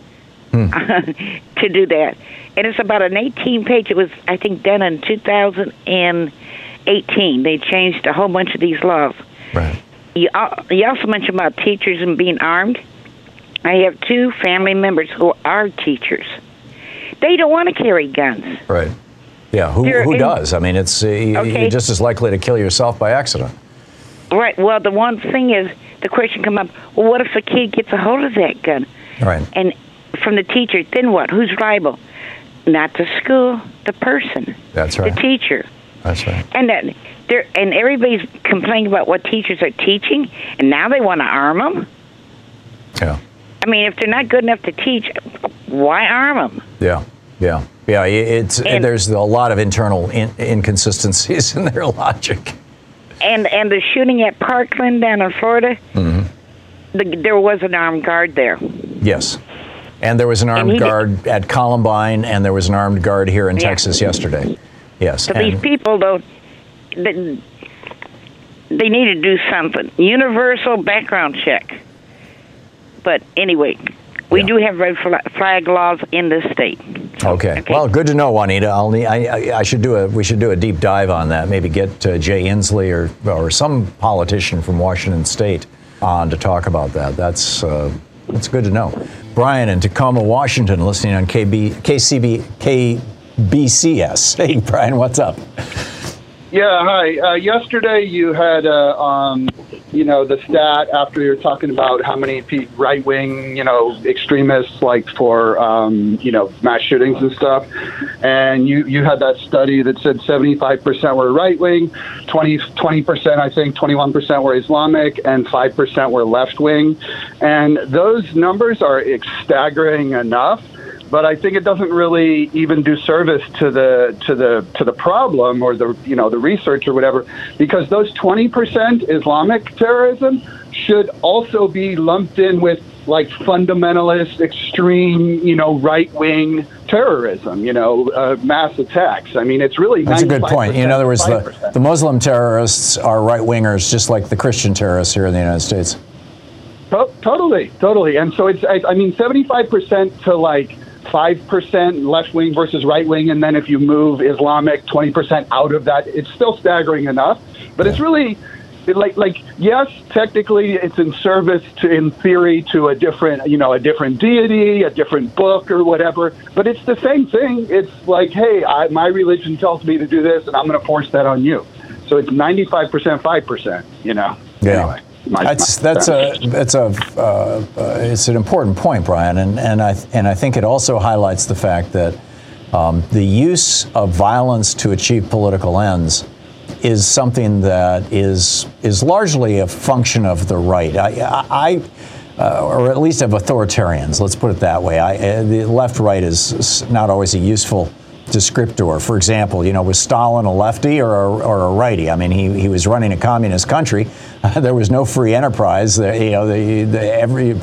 to do that. And it's about an 18 page. It was, I think, done in 2018. They changed a whole bunch of these laws. Right. You, you also mentioned about teachers and being armed. I have two family members who are teachers. They don't want to carry guns. Right. Yeah. Who, They're who in- does? I mean, it's uh, Okay. you're just as likely to kill yourself by accident. Right. Well, the one thing is, the question come up. Well, what if a kid gets a hold of that gun? Right. And from the teacher, then what? Who's liable? Not the school, the person, That's right. the teacher. That's right. And that there, and everybody's complaining about what teachers are teaching, and now they want to arm them. Yeah. I mean, if they're not good enough to teach, why arm them? Yeah. Yeah. Yeah. It's And- there's a lot of internal in, inconsistencies in their logic. And and the shooting at Parkland down in Florida, hmm the, there was an armed guard there. Yes. And there was an armed he did- guard at Columbine, and there was an armed guard here in Yeah. Texas yesterday. Yes. So and- these people don't. They, they need to do something. Universal background check. But anyway, we do have red flag laws in this state. Okay. Well, good to know, Juanita. I'll need, I, I, I should do a. We should do a deep dive on that. Maybe get uh, Jay Inslee or or some politician from Washington State on to talk about that. That's that's good to know. Brian in Tacoma, Washington, listening on KB, KCB, KBCS. Hey, Brian, what's up? Yeah, hi. Uh, yesterday you had, uh, um, you know, the stat after you were talking about how many right wing, you know, extremists like for, um, you know, mass shootings and stuff. And you, you had that study that said 75% were right wing, 20, 20%, I think, 21% were Islamic, and 5% were left wing. And those numbers are staggering enough but I think it doesn't really even do service to the to the to the problem or the you know the research or whatever because those 20% Islamic terrorism should also be lumped in with like fundamentalist extreme you know right wing terrorism you know uh, mass attacks I mean it's really That's a good point. In other words, the, the Muslim terrorists are right wingers, just like the Christian terrorists here in the United States. To- totally, totally. And so it's, I, I mean, 75% to like 5% left wing versus right wing. And then if you move Islamic 20% out of that, it's still staggering enough. But it's really it like, like, yes, technically it's in service to, in theory, to a different, you know, a different deity, a different book or whatever. But it's the same thing. It's like, hey, I, my religion tells me to do this and I'm going to force that on you. So it's 95%, 5%, you know. Yeah. Anyway. My- That's my- that's a that's a uh, uh, it's an important point, Brian, and and I and I think it also highlights the fact that um, the use of violence to achieve political ends is something that is is largely a function of the right. I I uh, or at least of authoritarians. Let's put it that way. I, uh, the left right is not always a useful descriptor. For example, you know, was Stalin a lefty or a, or a righty? I mean, he, he was running a communist country. There was no free enterprise. The, you know, the, the, every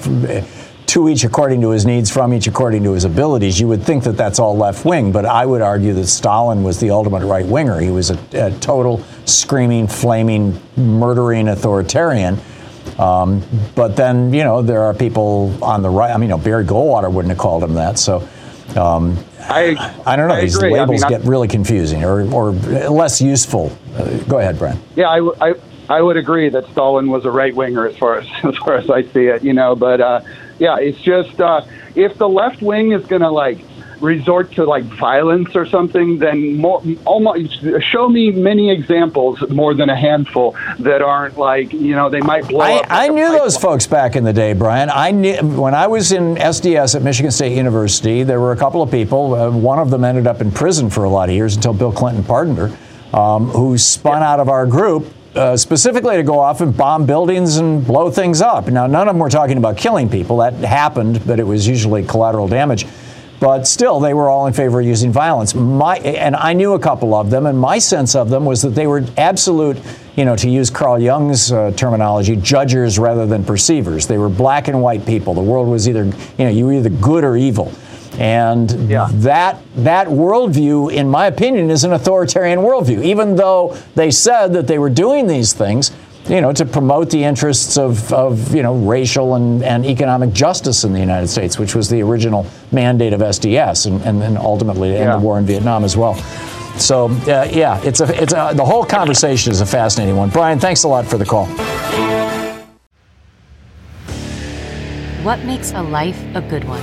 to each according to his needs, from each according to his abilities. You would think that that's all left wing, but I would argue that Stalin was the ultimate right winger. He was a, a, total screaming, flaming, murdering authoritarian. Um, but then, you know, there are people on the right. I mean, you know, Barry Goldwater wouldn't have called him that. So. Um, I, I don't know. I These agree. labels I mean, get really confusing or, or less useful. Uh, go ahead, Brian. Yeah, I, I, I would agree that Stalin was a right winger as far as as far as I see it. You know, but uh, yeah, it's just uh, if the left wing is going to like resort to like violence or something, then more almost show me many examples more than a handful that aren't like you know they might blow I, up. I knew those folks back in the day, Brian. I knew when I was in SDS at Michigan State University. There were a couple of people. Uh, one of them ended up in prison for a lot of years until Bill Clinton pardoned her, um, who spun out of our group. Uh, specifically to go off and bomb buildings and blow things up. Now, none of them were talking about killing people. That happened, but it was usually collateral damage. But still, they were all in favor of using violence. My, and I knew a couple of them, and my sense of them was that they were absolute, you know, to use Carl Jung's uh, terminology, judgers rather than perceivers. They were black and white people. The world was either, you know, you were either good or evil. And that that worldview, in my opinion, is an authoritarian worldview. Even though they said that they were doing these things, you know, to promote the interests of, of you know, racial and, and economic justice in the United States, which was the original mandate of SDS, and, and then ultimately to end Yeah. the war in Vietnam as well. So uh, yeah, it's a it's a, the whole conversation is a fascinating one. Brian, thanks a lot for the call. What makes a life a good one?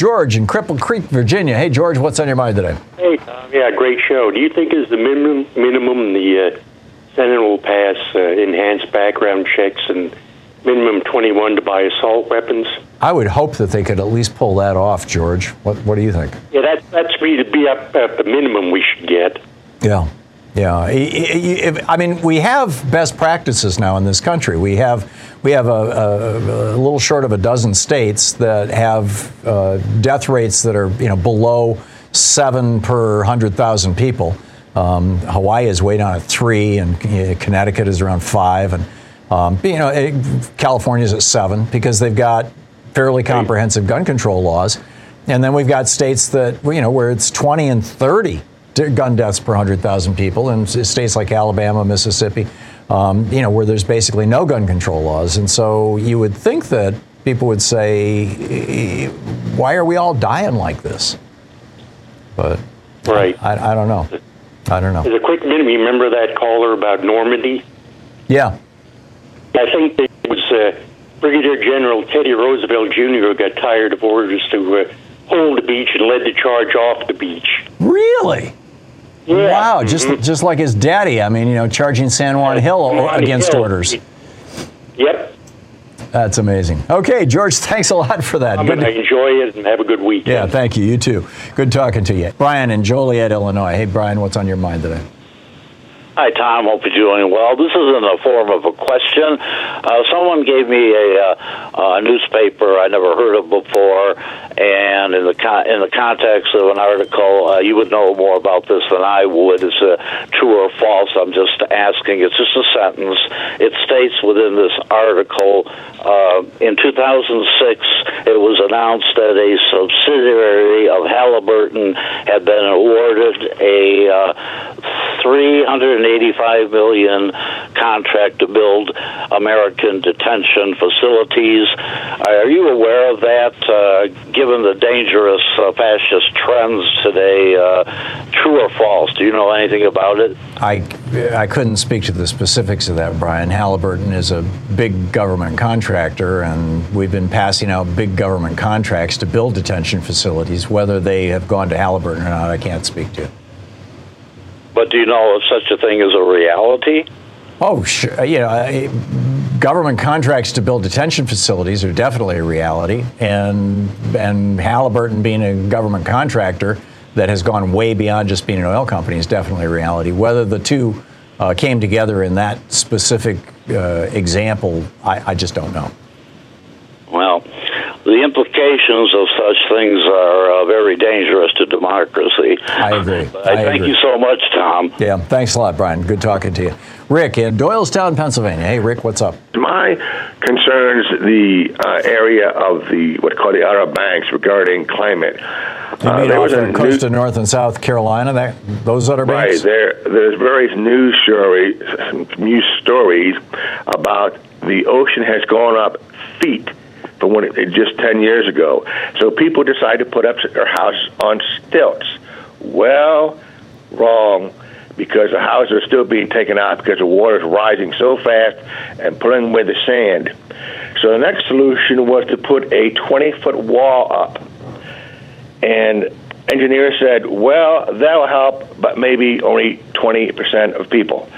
George in Cripple Creek, Virginia. Hey, George, what's on your mind today? Hey, Thom. Yeah, great show. Do you think is the minimum minimum the uh, Senate will pass uh, enhanced background checks and minimum 21 to buy assault weapons? I would hope that they could at least pull that off, George. What What do you think? Yeah, that that's me to be up at the minimum we should get. Yeah. Yeah, I- mean, we have best practices now in this country. We have we have a, a, a little short of a dozen states that have uh, death rates that are you know below seven per hundred thousand people. Um, Hawaii is way down at three, and Connecticut is around five, and um, you know California is at seven because they've got fairly comprehensive gun control laws. And then we've got states that, you know, where it's 20 and 30 d- gun deaths per 100,000 people, and s- states like Alabama, Mississippi, um, you know, where there's basically no gun control laws. And so you would think that people would say, "Eh, why are we all dying like this? But Right. I, I don't know. I don't know. As a quick minute, you remember that caller about Normandy? Yeah. I think it was uh, Brigadier General Teddy Roosevelt Jr. who got tired of orders to uh, hold the beach and led the charge off the beach. Really? Yeah. Wow, mm-hmm. just just like his daddy. I mean, you know, charging San Juan Hill Juan against Hill. orders. Yep. That's amazing. Okay, George, thanks a lot for that. I'm Good to enjoy it and have a good week. yeah, thank you. You too. Good talking to you. Brian in Joliet, Illinois. Hey, Brian, what's on your mind today? Hi, Thom. Hope you're doing well. This is in the form of a question. Uh, someone gave me a, uh, a newspaper I never heard of before, and in the con- in the context of an article, uh, you would know more about this than I would. Is it true or false? I'm just asking. It's just a sentence. It states within this article, uh, in 2006, it was announced that a subsidiary of Halliburton had been awarded a uh, 385 million contract to build American detention facilities. Are you aware of that? Uh, given the dangerous uh, fascist trends today, uh, true or false? Do you know anything about it? I, I couldn't speak to the specifics of that, Brian. Halliburton is a big government contractor, and we've been passing out big government contracts to build detention facilities. Whether they have gone to Halliburton or not, I can't speak to. But do you know if such a thing is a reality? Oh, sure. You know, government contracts to build detention facilities are definitely a reality, and and Halliburton being a government contractor that has gone way beyond just being an oil company is definitely a reality. Whether the two uh, came together in that specific uh, example, I, I just don't know. Well, the implications of such things are uh, very dangerous to democracy. I agree. I, I thank agree. you so much, Thom. Yeah, thanks a lot, Brian. Good talking to you. Rick in Doylestown, Pennsylvania. Hey, Rick, what's up? My concerns the uh, area of the what called the Outer Banks regarding climate. You Uh, mean there off was a coast new- of North and South Carolina? That those other Right banks? there, there's various news stories, news stories about the ocean has gone up feet from when it, just ten years ago. So people decide to put up their house on stilts. Well, wrong, because the houses are still being taken out because the water is rising so fast and pulling away the sand. So the next solution was to put a 20 foot wall up. And engineers said, well, that'll help, but maybe only 20% of people.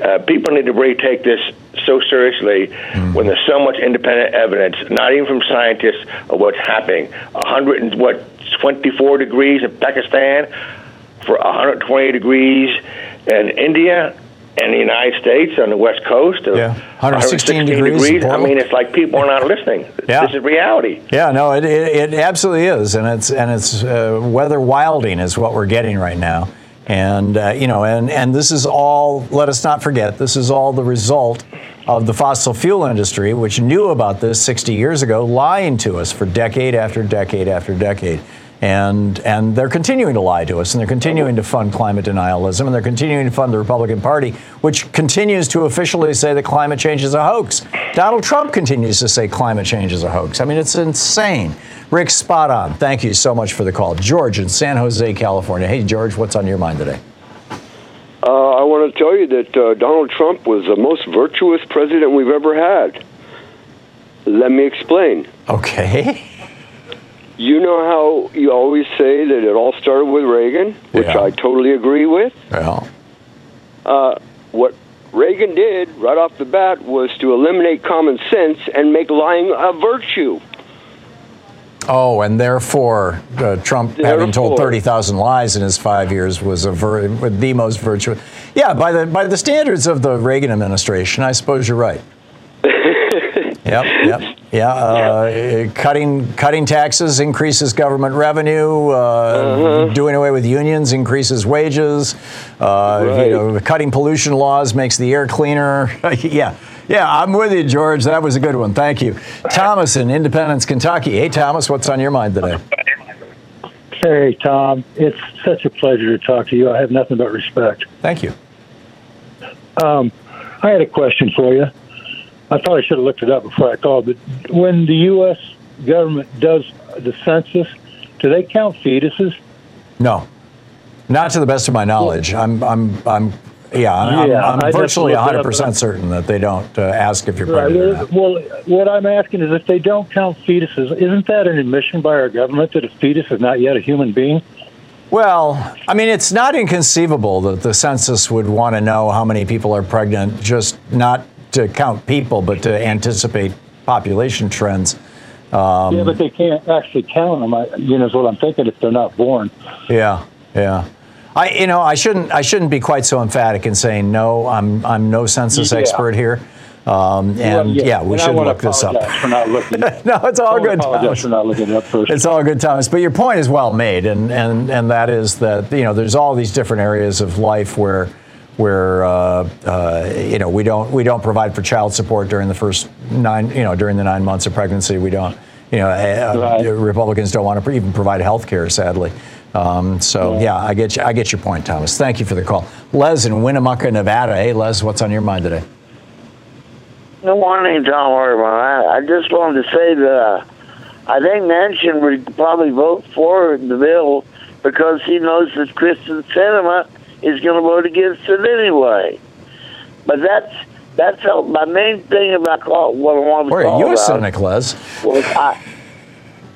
Uh, people need to really take this so seriously when there's so much independent evidence, not even from scientists, of what's happening. 100 and what 24 degrees in Pakistan for 120 degrees in India and the United States on the West Coast. Of Yeah, 116 degrees in I mean, it's like people are not listening. Yeah. This is reality. Yeah, no, it, it, it absolutely is, and it's and it's uh, weather wilding is what we're getting right now, and uh, you know, and and this is all. Let us not forget, this is all the result of the fossil fuel industry, which knew about this 60 years ago, lying to us for decade after decade after decade. And, and they're continuing to lie to us, and they're continuing to fund climate denialism, and they're continuing to fund the Republican Party, which continues to officially say that climate change is a hoax. Donald Trump continues to say climate change is a hoax. I mean, it's insane. Rick, spot on. Thank you so much for the call. George in San Jose, California. Hey, George, what's on your mind today? Uh, I want to tell you that uh, Donald Trump was the most virtuous president we've ever had. Let me explain. Okay. You know how you always say that it all started with Reagan, which Yeah. I totally agree with. Well, Uh, what Reagan did right off the bat was to eliminate common sense and make lying a virtue. Oh, and therefore, uh, Trump having told 30,000 lies in his five years was a vir- the most virtuous. Yeah, by the by the standards of the Reagan administration, I suppose you're right. yep, yep, yeah. Uh, Cutting cutting taxes increases government revenue. Uh, Doing away with unions increases wages. Uh, You know, cutting pollution laws makes the air cleaner. yeah. Yeah, I'm with you, George. That was a good one. Thank you. Thomas in Independence, Kentucky. Hey, Thomas, what's on your mind today? Hey, Thom. It's such a pleasure to talk to you. I have nothing but respect. Thank you. Um, I had a question for you. I probably should have looked it up before I called, but when the U.S. government does the census, do they count fetuses? No, not to the best of my knowledge. I'm, I'm, I'm, yeah, I'm, Yeah, I'm to virtually look it up, 100% certain that they don't uh, ask if you're Right. pregnant not. Well, what I'm asking is if they don't count fetuses, isn't that an admission by our government that a fetus is not yet a human being? Well, I mean, it's not inconceivable that the census would want to know how many people are pregnant, just not to count people, but to anticipate population trends. Um, yeah, but they can't actually count them. I, you know, is what I'm thinking if they're not born. Yeah, yeah. I, you know, I shouldn't, I shouldn't be quite so emphatic in saying no. I'm, I'm no census Yeah. expert here. Um, and Well, yeah, we and should look this up. For not looking. no, it's all good. Apologize Thomas. for not looking it up first. It's all good, Thomas. But your point is well made, and and and that is that you know there's all these different areas of life where where uh, uh, you know we don't we don't provide for child support during the first nine you know during the nine months of pregnancy. We don't you know, uh, Republicans don't want to even provide health care, sadly. Um, so yeah, I get you, I get your point, Thomas. Thank you for the call, Les in Winnemucca, Nevada. Hey, Les, what's on your mind today? Good morning, Thom Hartmann. I, I just wanted to say that uh, I think Manchin would probably vote for the bill because he knows that Kyrsten Sinema is going to vote against it anyway. But that's that's how, my main thing about call, what I want to Boy, call are you a cynic, Les? was I,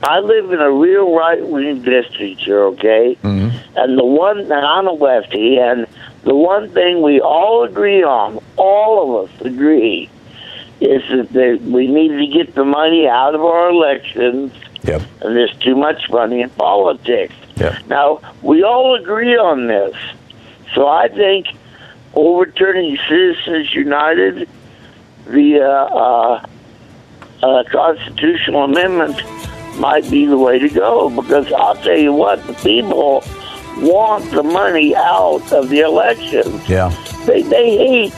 I live in a real right wing district here, okay? Mm-hmm. And the one, and I'm a lefty, and the one thing we all agree on, all of us agree, is that they, we need to get the money out of our elections, Yep. and there's too much money in politics. Yep. Now, we all agree on this. So I think overturning Citizens United, the uh, uh, uh, constitutional amendment, might be the way to go. Because I'll tell you what, the people want the money out of the elections. Yeah. They, they hate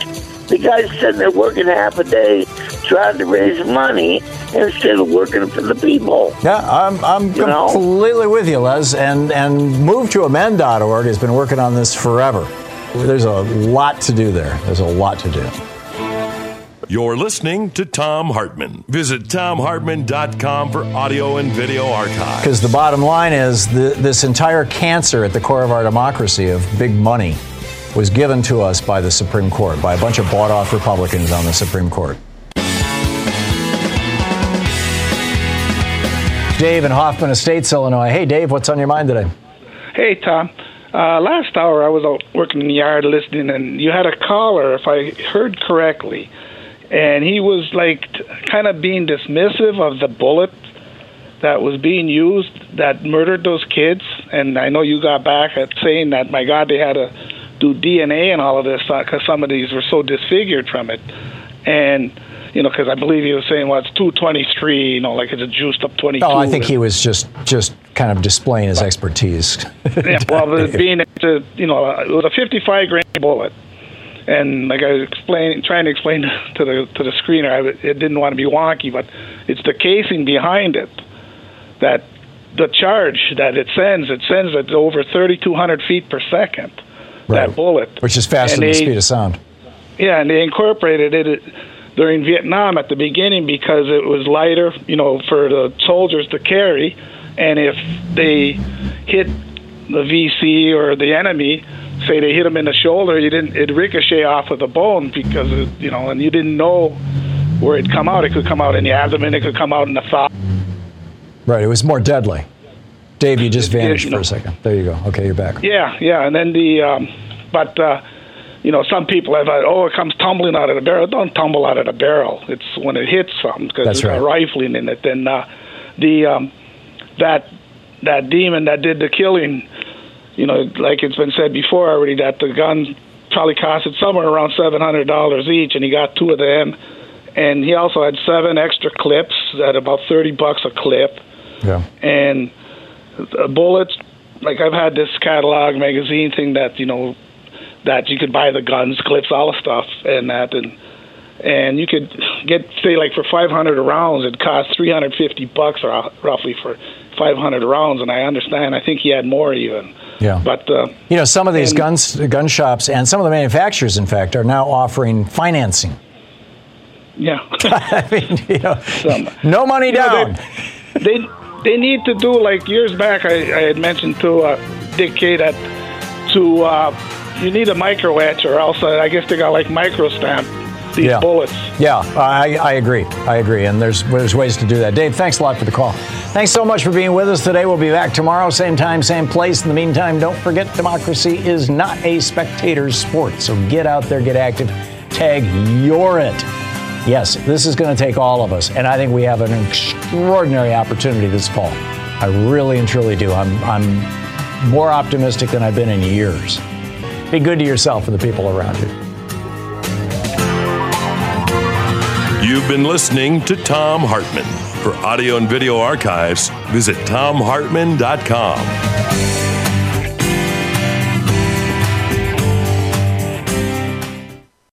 the guys sitting there working half a day trying to raise money instead of working for the people. Yeah, I'm, I'm You know? completely with you, Les. And, and MoveToAmend.org has been working on this forever. There's a lot to do there. There's a lot to do. You're listening to Thom Hartmann. Visit thomhartmann.com for audio and video archives. Because the bottom line is the, this entire cancer at the core of our democracy of big money was given to us by the Supreme Court, by a bunch of bought off Republicans on the Supreme Court. Dave in Hoffman Estates, Illinois. Hey, Dave, what's on your mind today? Hey, Thom. Uh, last hour I was out working in the yard listening, and you had a caller, if I heard correctly, and he was like t- kind of being dismissive of the bullet that was being used that murdered those kids. And I know you got back at saying that, my God, they had to do DNA and all of this because some of these were so disfigured from it. And you know, because I believe he was saying, well, it's 223, you know, like it's a juiced up 22. Oh, I think he was just just kind of displaying his expertise. yeah, well, being a, you know, it was a 55 grain bullet, and like I was explaining, trying to explain to the to the screener, I, it didn't want to be wonky, but it's the casing behind it that the charge that it sends, it sends at over 3,200 feet per second. That bullet, Which is faster And than the speed of sound. yeah, and they incorporated it during Vietnam at the beginning because it was lighter, you know, for the soldiers to carry. And if they hit the VC or the enemy, say they hit them in the shoulder, you didn't it ricochet off of the bone because it, you know, and you didn't know where it'd come out. It could come out in the abdomen, it could come out in the thigh. Right, it was more deadly. Dave, you just vanished you for know. a second. There you go. Okay, you're back. Yeah, yeah, and then the, um, but uh, you know, some people have, uh, oh, it comes tumbling out of the barrel. Don't tumble out of the barrel. It's when it hits something because there's a rifling in it. Then uh, the um, that that demon that did the killing, you know, like it's been said before already, that the gun probably costed somewhere around seven hundred dollars each, and he got two of them, and he also had seven extra clips at about thirty bucks a clip Yeah. and uh, bullets. Like I've had this catalog magazine thing that you know that you could buy the guns, clips, all the stuff, and that, and and you could get say like for 500 rounds, it costs 350 bucks or roughly for 500 rounds. And I understand. I think he had more even. Yeah. But uh, You know, some of these And- guns, gun shops and some of the manufacturers, in fact, are now offering financing. yeah, I mean, you know, no money down. they they need to do like years back. I, I had mentioned to uh, Dick K that to uh, you need a micro etch or else I guess they got like micro stamp these Yeah. bullets. Yeah, I, I agree. I agree. And there's there's ways to do that. Dave, thanks a lot for the call. Thanks so much for being with us today. We'll be back tomorrow, same time, same place. In the meantime, don't forget democracy is not a spectator's sport. So get out there, get active, tag you're it. Yes, this is going to take all of us. And I think we have an extraordinary opportunity this fall. I really and truly do. I'm, I'm more optimistic than I've been in years. Be good to yourself and the people around you. You've been listening to Thom Hartmann. For audio and video archives, visit thomhartmann.com.